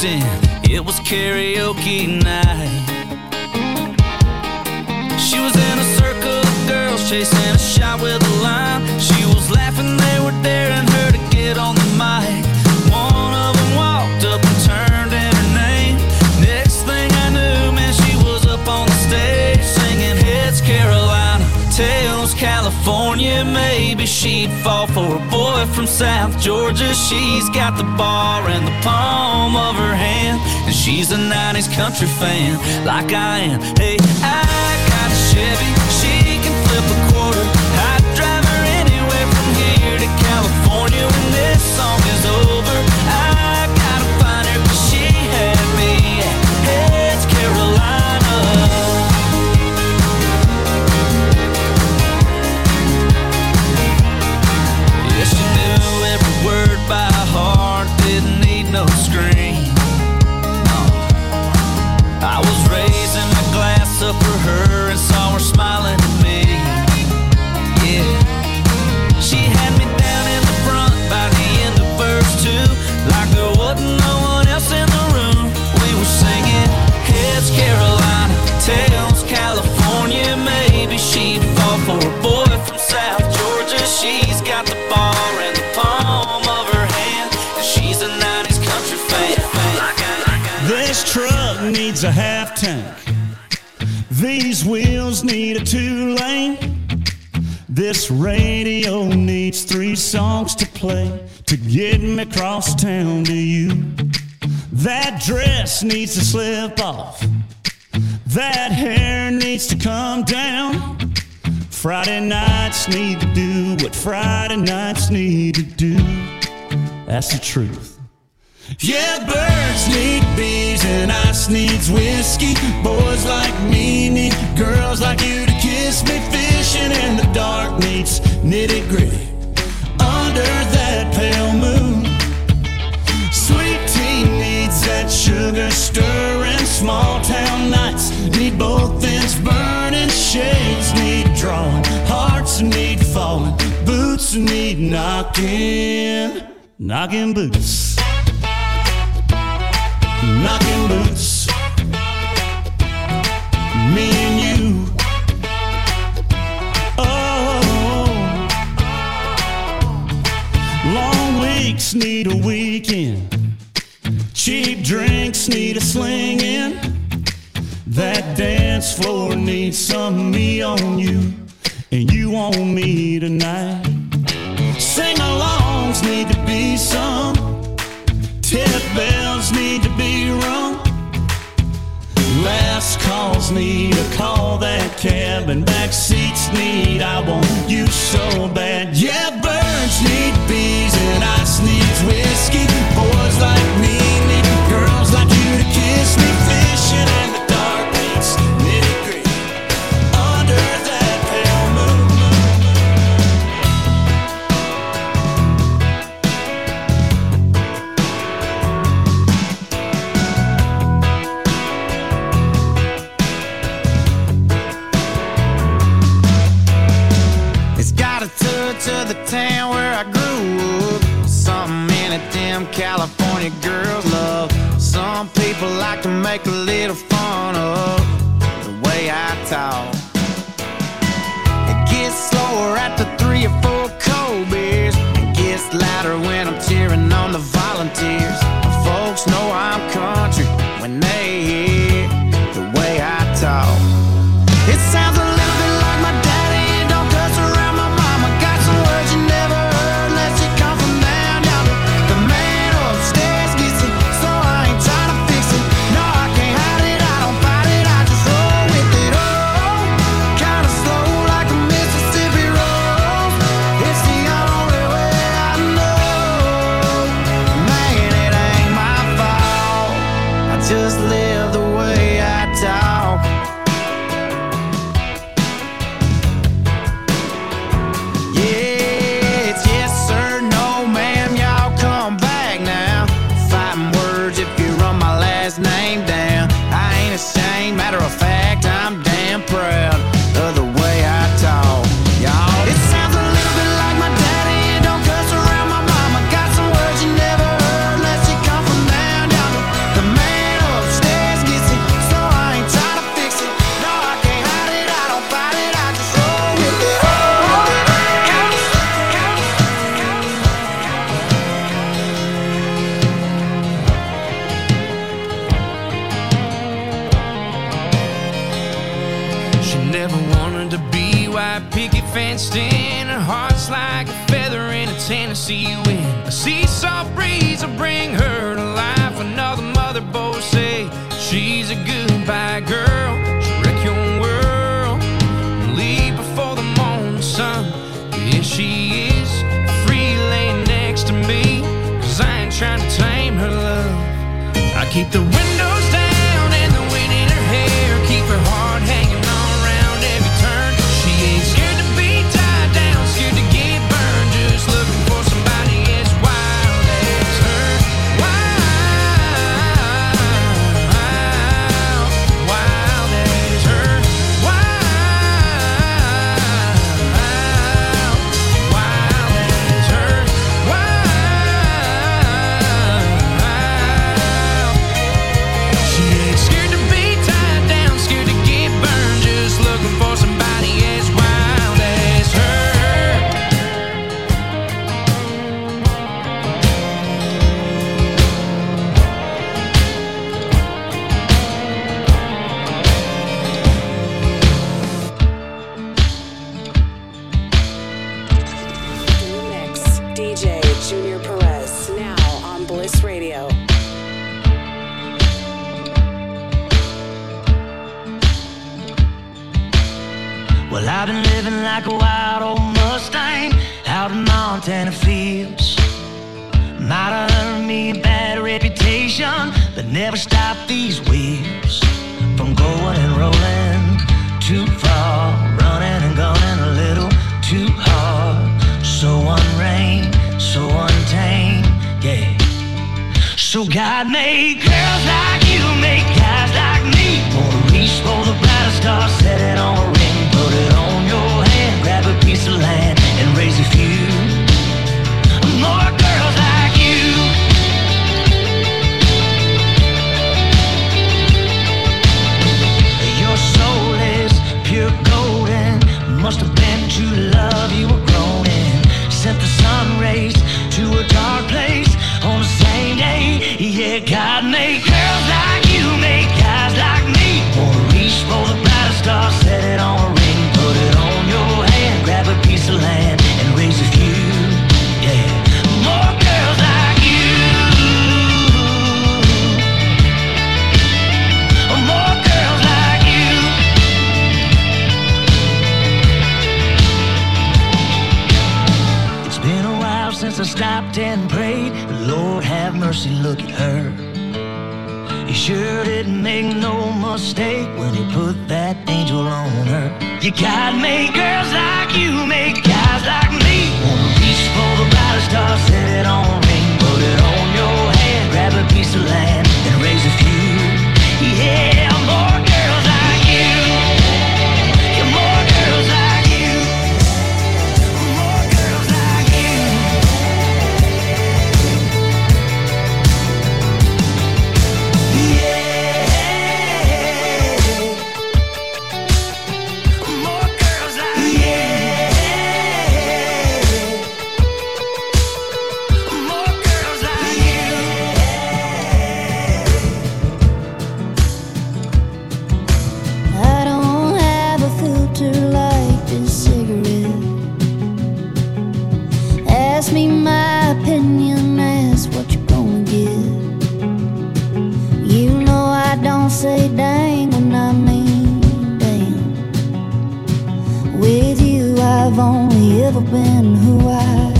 walked in, it was karaoke night. She was in a circle of girls chasing a shot with a line. She was laughing, they were daring. California, maybe she'd fall for a boy from South Georgia. She's got the bar in the palm of her hand, and she's a 90s country fan like I am. Hey, I got a Chevy. Too late. This radio needs three songs to play to get me across town to you. That dress needs to slip off. That hair needs to come down. Friday nights need to do what Friday nights need to do. That's the truth. Yeah, birds need bees and ice needs whiskey. Boys like me need girls like you miss me fishing in the dark meets nitty gritty under that pale moon. Sweet tea needs that sugar stirring. Small town nights need both ends burning. Shades need drawing. Hearts need falling. Boots need knocking. Knocking boots. Knocking boots. drinks need a weekend. Cheap drinks need a slinging. That dance floor needs some me on you, and you on me tonight. Sing alongs need to be sung. Tip bells need to be rung. Last calls need to call that cabin. back seats need I want you so bad. Yeah, birds need bees, and ice needs whiskey. Some people like to make a little fun of the way I talk. It gets slower at the Keep the wind only ever been who I.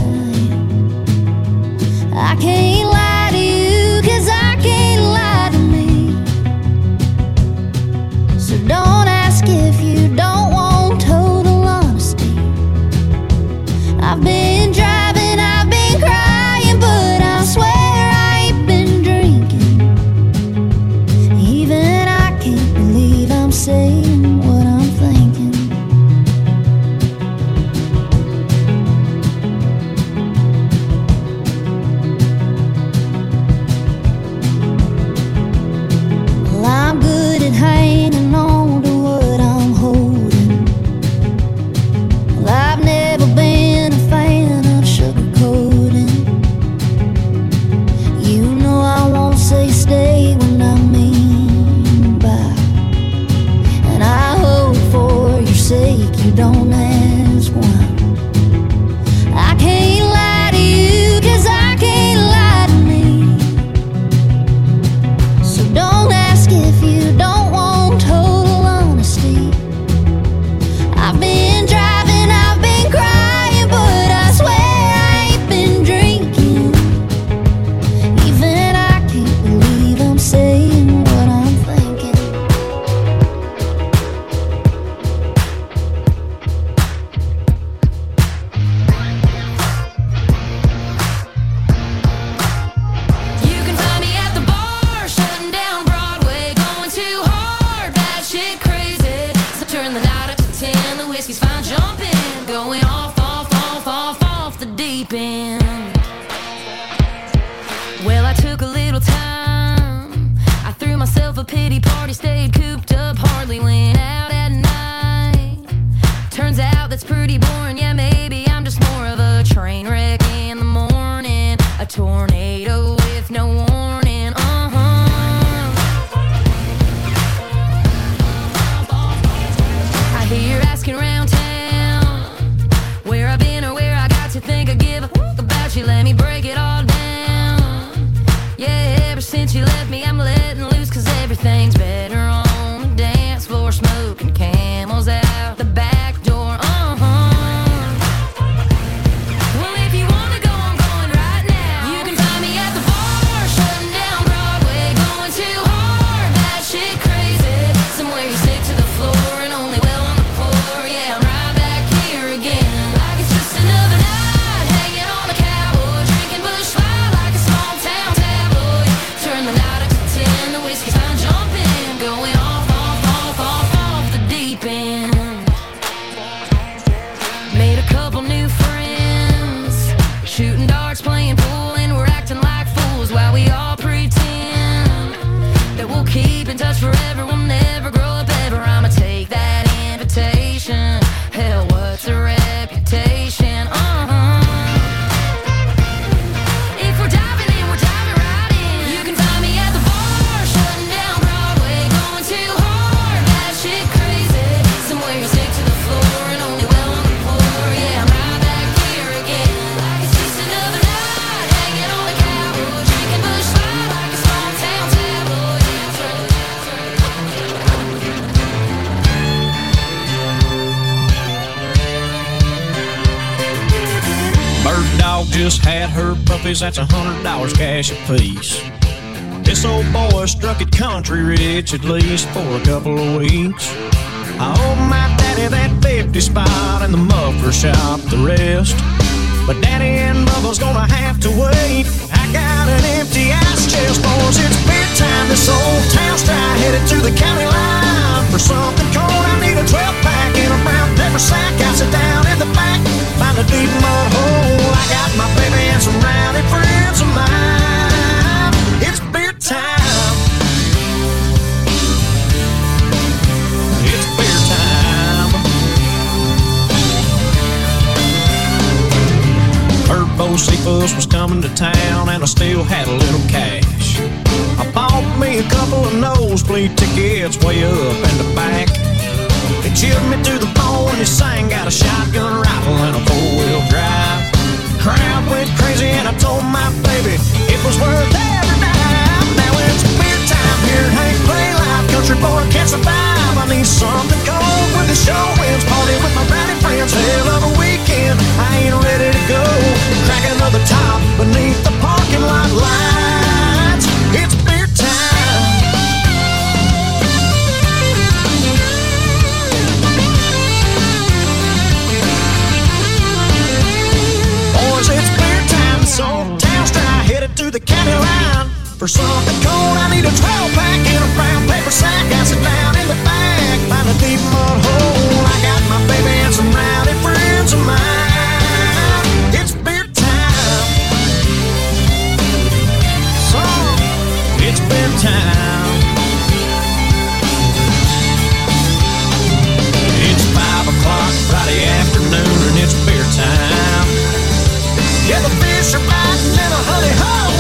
I can't her puppies, that's a hundred dollars cash apiece. This old boy struck it country rich at least for a couple of weeks. I owe my daddy that 50 spot in the muffler shop, the rest. But daddy and Bubba's gonna have to wait. I got an empty ass chest, boys. It's bedtime. This old town's dry, headed to the county line. For something cold, I need a 12 pack in a brown paper sack. I sit down in the back, find a deep mud hole. I got my baby and some rowdy friends of mine. It's beer time. It's beer time. Heard Bocephus was coming to town, and I still had a little cash. I bought me a couple of nosebleed tickets way up in the back. They chilled me to the bone, he sang got a shotgun rifle and a four-wheel drive. Crowd went crazy, and I told my baby it was worth every dime. Now it's beer time here, Hank Play Live, country boy can't survive. I need something cold when the show ends. Party with my rowdy friends, hell of a weekend. I ain't ready to go. Crack another top beneath the parking lot lights. For something cold, I need a 12 pack in a brown paper sack. I sit down in the back, find a deep mud hole. I got my baby and some rowdy friends of mine. It's beer time. So, it's beer time. It's five o'clock Friday afternoon and it's beer time. Yeah, the fish are biting in a honey hole.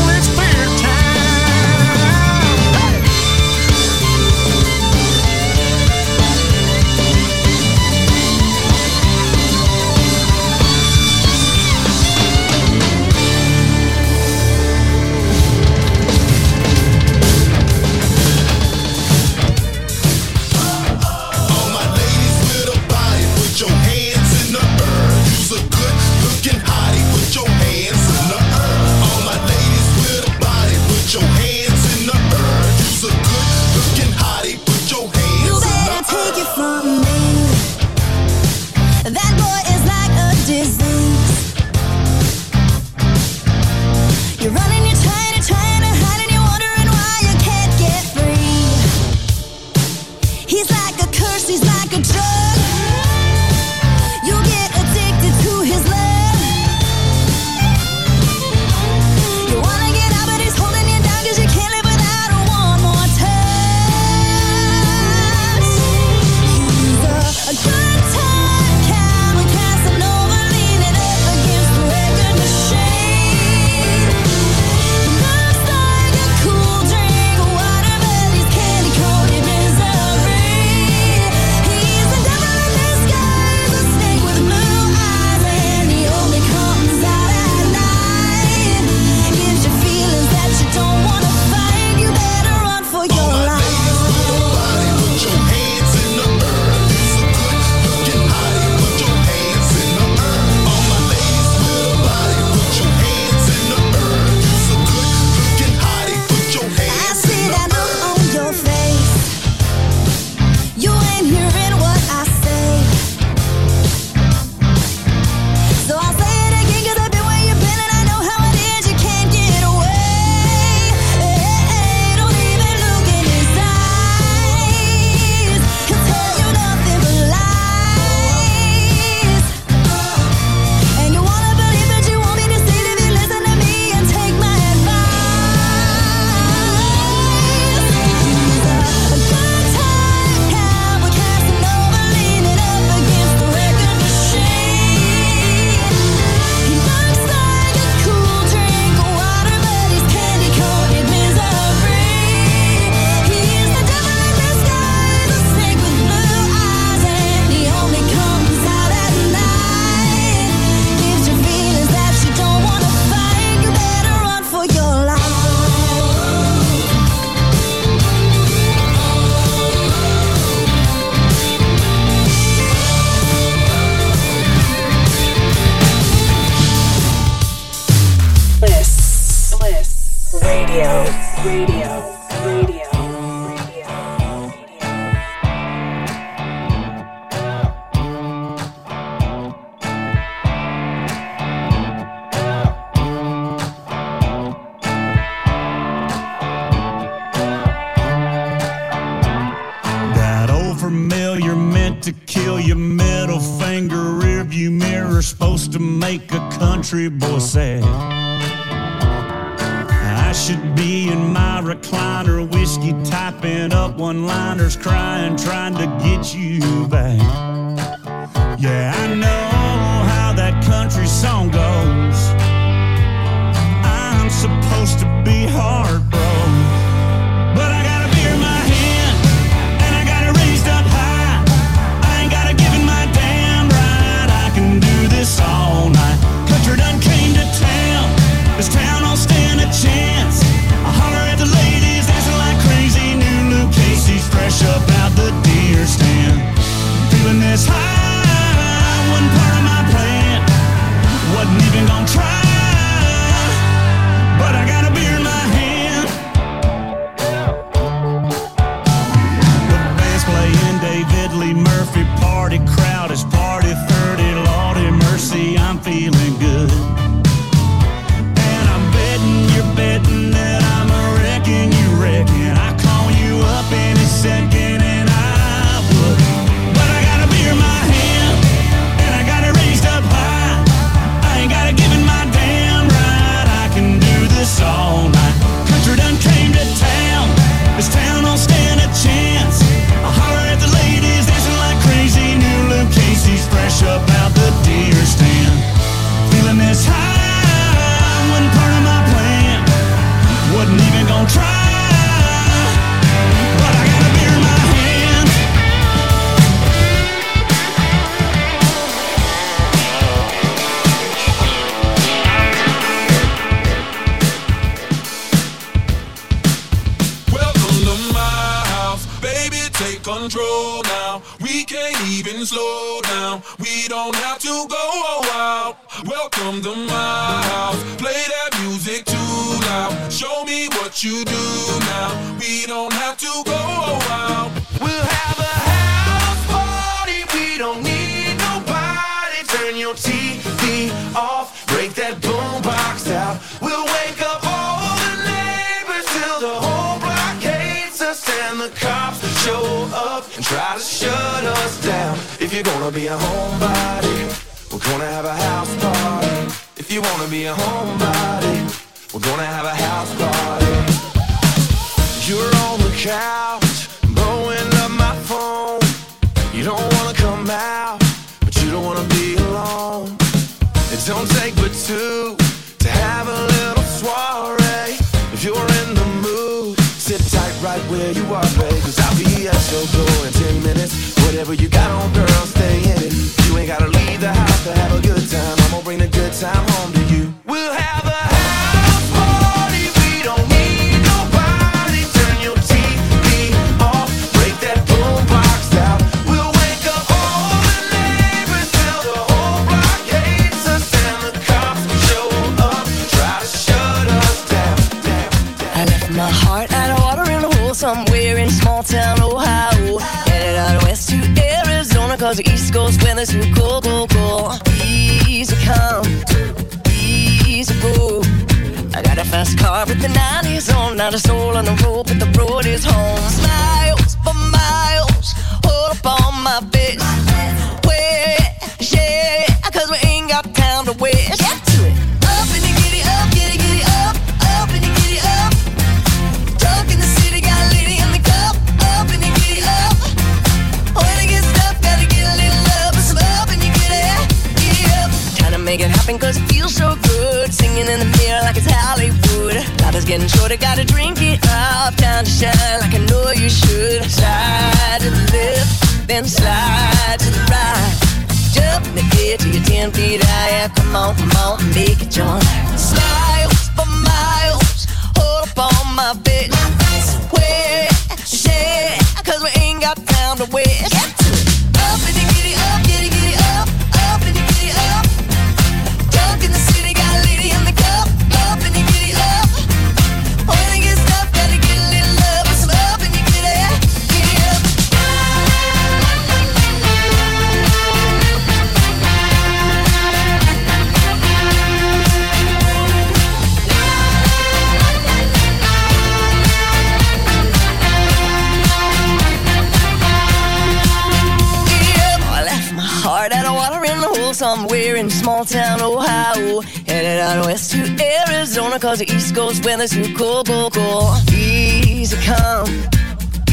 out west to Arizona, cause the East Coast weather's too cold, cool cold. Easy come,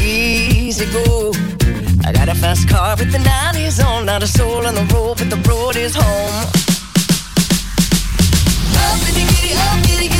easy go. I got a fast car with the 90s on, not a soul on the road, but the road is home. Up, baby, giddy, up, giddy, giddy.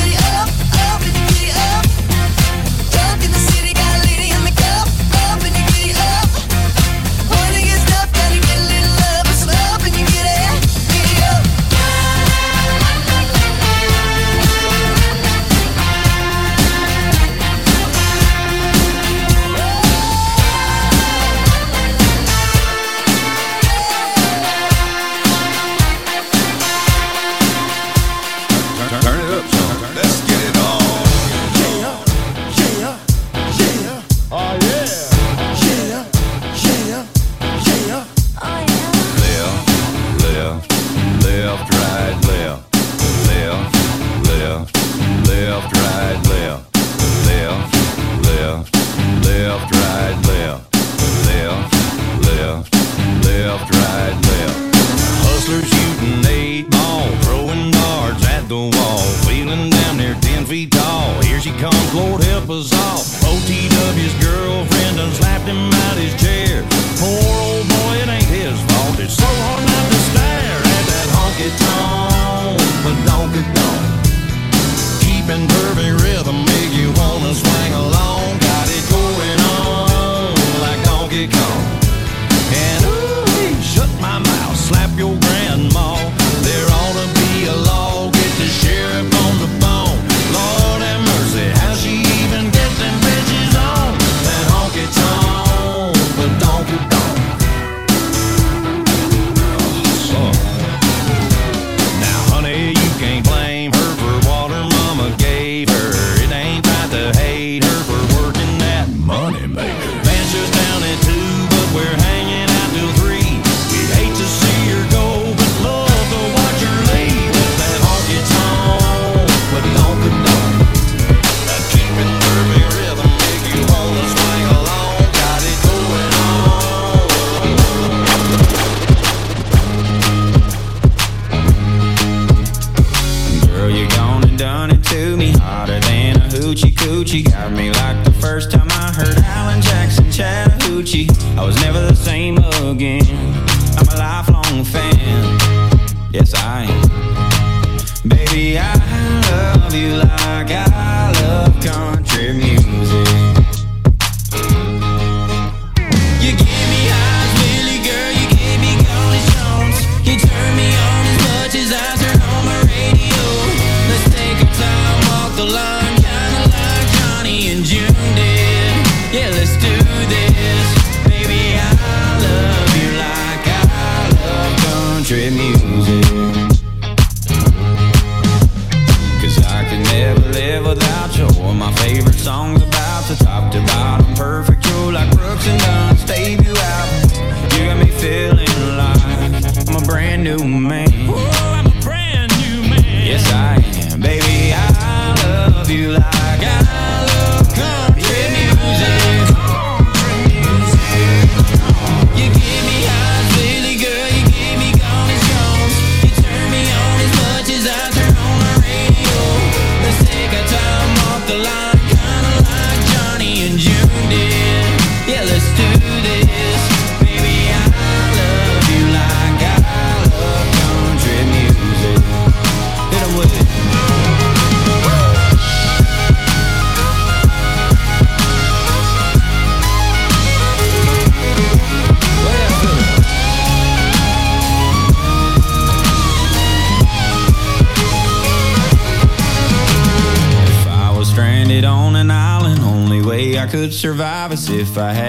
if I had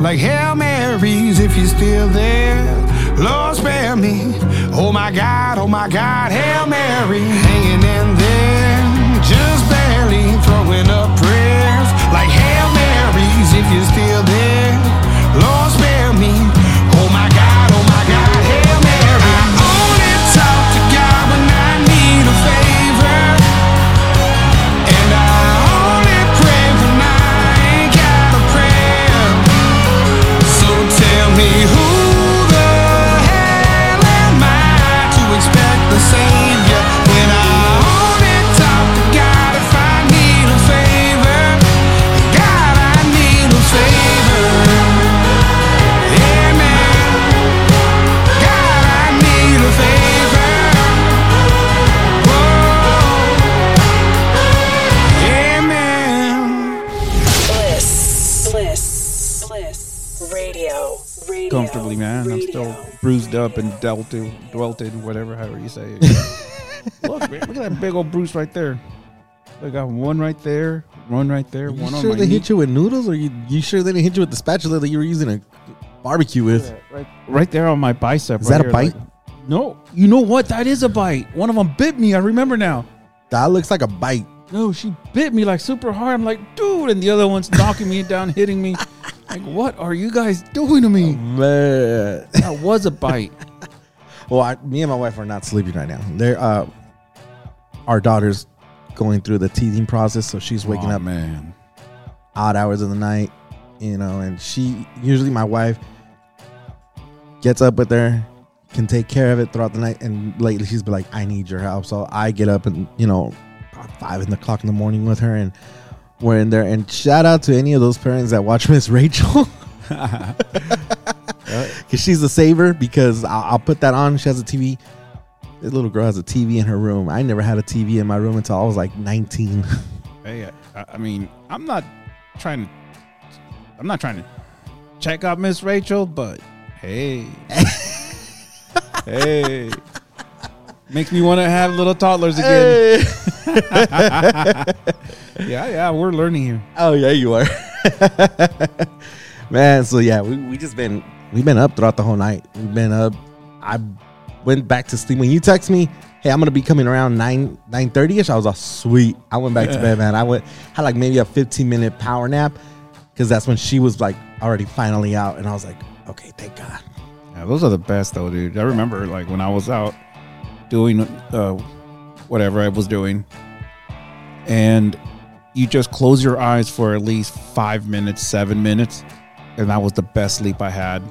like Hail Marys if you're still there. Lord, spare me. Oh my God, oh my God, Hail Mary. Hanging in there, just barely throwing up prayers like Hail Marys if you're still up and delted, dwelted, whatever, however you say it. <laughs> look, man, look at that big old bruise right there. I got one right there, one right there, You one on sure my they knee. hit you with noodles, or you you sure they didn't hit you with the spatula that you were using a barbecue with? right, right there on my bicep. Is right that a bite? like- no, you know what? That is a bite. One of them bit me. I remember now. That looks like a bite. No, she bit me like super hard. I'm like, dude, and the other one's knocking me down, hitting me. <laughs> Like, what are you guys doing to me? Man. That was a bite. <laughs> Well, I, me and my wife are not sleeping right now. They're uh, our daughter's going through the teething process, so she's waking Aw, up man. odd hours of the night, you know. And she usually my wife gets up with her, can take care of it throughout the night. And lately, she's been like, "I need your help." So I get up and you know, about five in the clock in the morning with her, and we're in there. And shout out to any of those parents that watch <laughs> Miss Rachel. <laughs> Because she's a saver. Because I'll, I'll put that on. She has a TV. This little girl has a TV in her room. I never had a TV in my room until I was like 19. <laughs> Hey, I, I mean, I'm not trying to. I'm not trying to check out Miss Rachel, but hey, hey, makes me want to have little toddlers again. <laughs> yeah, yeah, we're learning here. Oh yeah, you are. Man, so yeah, we, we just been we've been up throughout the whole night. We've been up. I went back to sleep. When you text me, hey, I'm gonna be coming around nine nine thirty ish. I was all sweet. I went back to bed, man. I went had like maybe a 15 minute power nap because that's when she was like already finally out, and I was like, okay, thank God. Yeah, those are the best though, dude. I remember like when I was out doing uh, whatever I was doing, and you just close your eyes for at least five minutes, seven minutes, and that was the best sleep I had.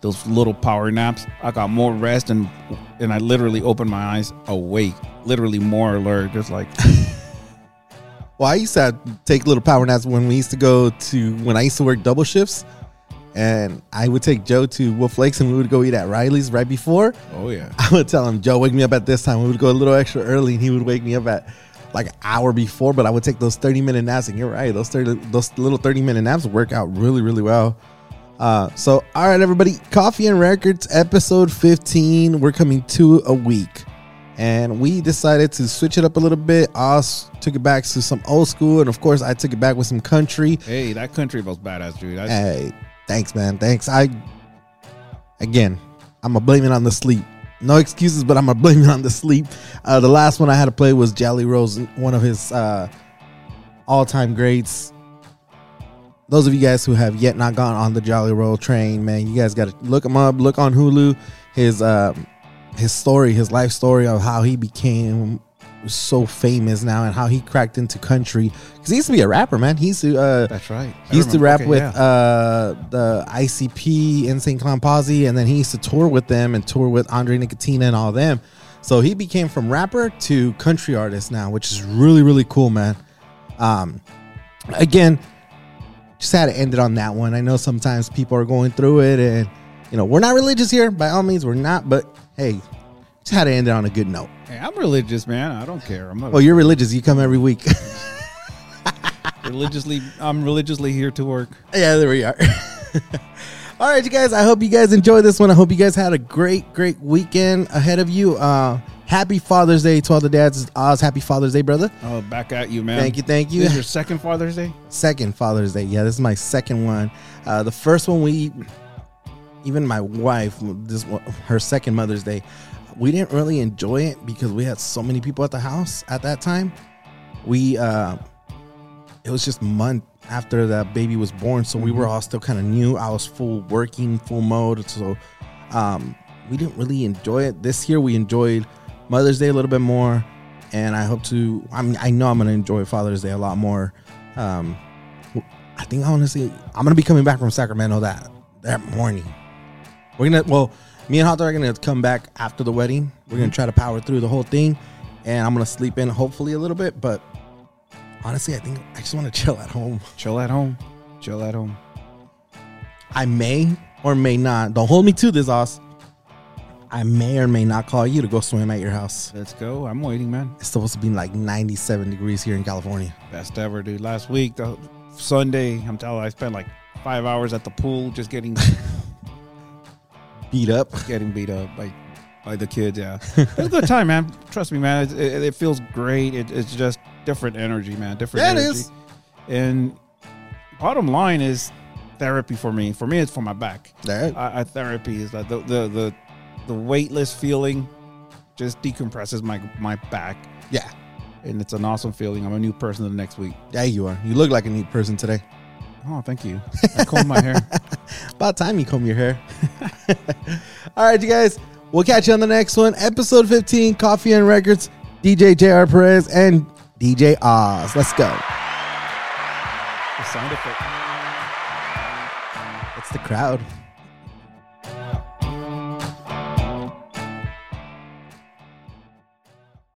Those little power naps, I got more rest and and I literally opened my eyes awake, literally more alert, just like <laughs> Well, I used to take little power naps when we used to go to when I used to work double shifts. And I would take Joe to Wolf Lakes and we would go eat at Riley's right before. Oh yeah. <laughs> I would tell him, Joe, wake me up at this time. We would go a little extra early, and he would wake me up at like an hour before. But I would take those thirty minute naps, and you're right, those thirty, those little thirty minute naps work out really, really well. Uh, so, all right, everybody, Coffee and Records, episode fifteen. We're coming to a week, and we decided to switch it up a little bit. Oz took it back to some old school, and of course, I took it back with some country. Hey, that country was badass, dude. I, Hey, thanks, man. Thanks. I again, I'm gonna blame it on the sleep. No excuses, but I'm gonna <laughs> blame it on the sleep. Uh, the last one I had to play was Jelly Roll, one of his uh, all-time greats. Those of you guys who have yet not gone on the Jelly Roll train, man, you guys got to look him up. Look on Hulu. His um, his story, his life story of how he became so famous now and how he cracked into country because he used to be a rapper, man. He used to. Uh, That's right. He used to rap Okay, with yeah. uh, the ICP, Insane Clown Posse, and then he used to tour with them and tour with Andre Nickatina and all them. So he became from rapper to country artist now, which is really really cool, man. Um, again, just had to end it on that one. I know sometimes people are going through it, and you know we're not religious here by all means. We're not, but hey, just had to end it on a good note. Hey, I'm religious, man. I don't care. I'm not Well, you're religious. You come every week. <laughs> religiously. I'm religiously here to work. yeah, there we are. <laughs> All right, you guys. I hope you guys enjoyed this one. I hope you guys had a great, great weekend ahead of you. Uh, happy Father's Day to all the dads. Oz, happy Father's Day, brother. Oh, back at you, man. Thank you, thank you. This is your <laughs> second Father's Day. Second Father's Day. Yeah, this is my second one. Uh, the first one we, even my wife, this one, her second Mother's Day, we didn't really enjoy it because we had so many people at the house at that time. We, uh, it was just month after that baby was born, so we were all still kind of new. I was full working, full mode, so um, we didn't really enjoy it. This year, we enjoyed Mother's Day a little bit more, and I hope to. I mean, I know I'm gonna enjoy Father's Day a lot more. Um, I think honestly, I'm gonna be coming back from Sacramento that that morning. We're gonna well, me and Hot are gonna come back after the wedding. We're gonna mm-hmm. try to power through the whole thing, and I'm gonna sleep in hopefully a little bit. But honestly, I think I just want to chill at home. Chill at home. Chill at home. I may or may not. Don't hold me to this, Oz. I may or may not call you to go swim at your house. Let's go. I'm waiting, man. It's supposed to be like 97 degrees here in California. Best ever, dude. Last week, the Sunday, I'm telling you, I spent like five hours at the pool just getting <laughs> Beat up. <laughs> getting beat up by by the kids. Yeah, <laughs> it's a good time, man. Trust me, man. It, it, it feels great. It, it's just different energy, man. Different. Yeah, energy. is. And bottom line is therapy for me. For me, it's for my back. There. I, I therapy is like the, the the the weightless feeling just decompresses my my back, Yeah. and it's an awesome feeling. I'm a new person the next week. Yeah, you are. You look like a new person today. Oh, thank you. I combed my hair. <laughs> About time you comb your hair. <laughs> All right, you guys. We'll catch you on the next one. Episode 15, Coffee and Records, DJ JR Perez and DJ Oz. Let's go. The sound effect. It's the crowd.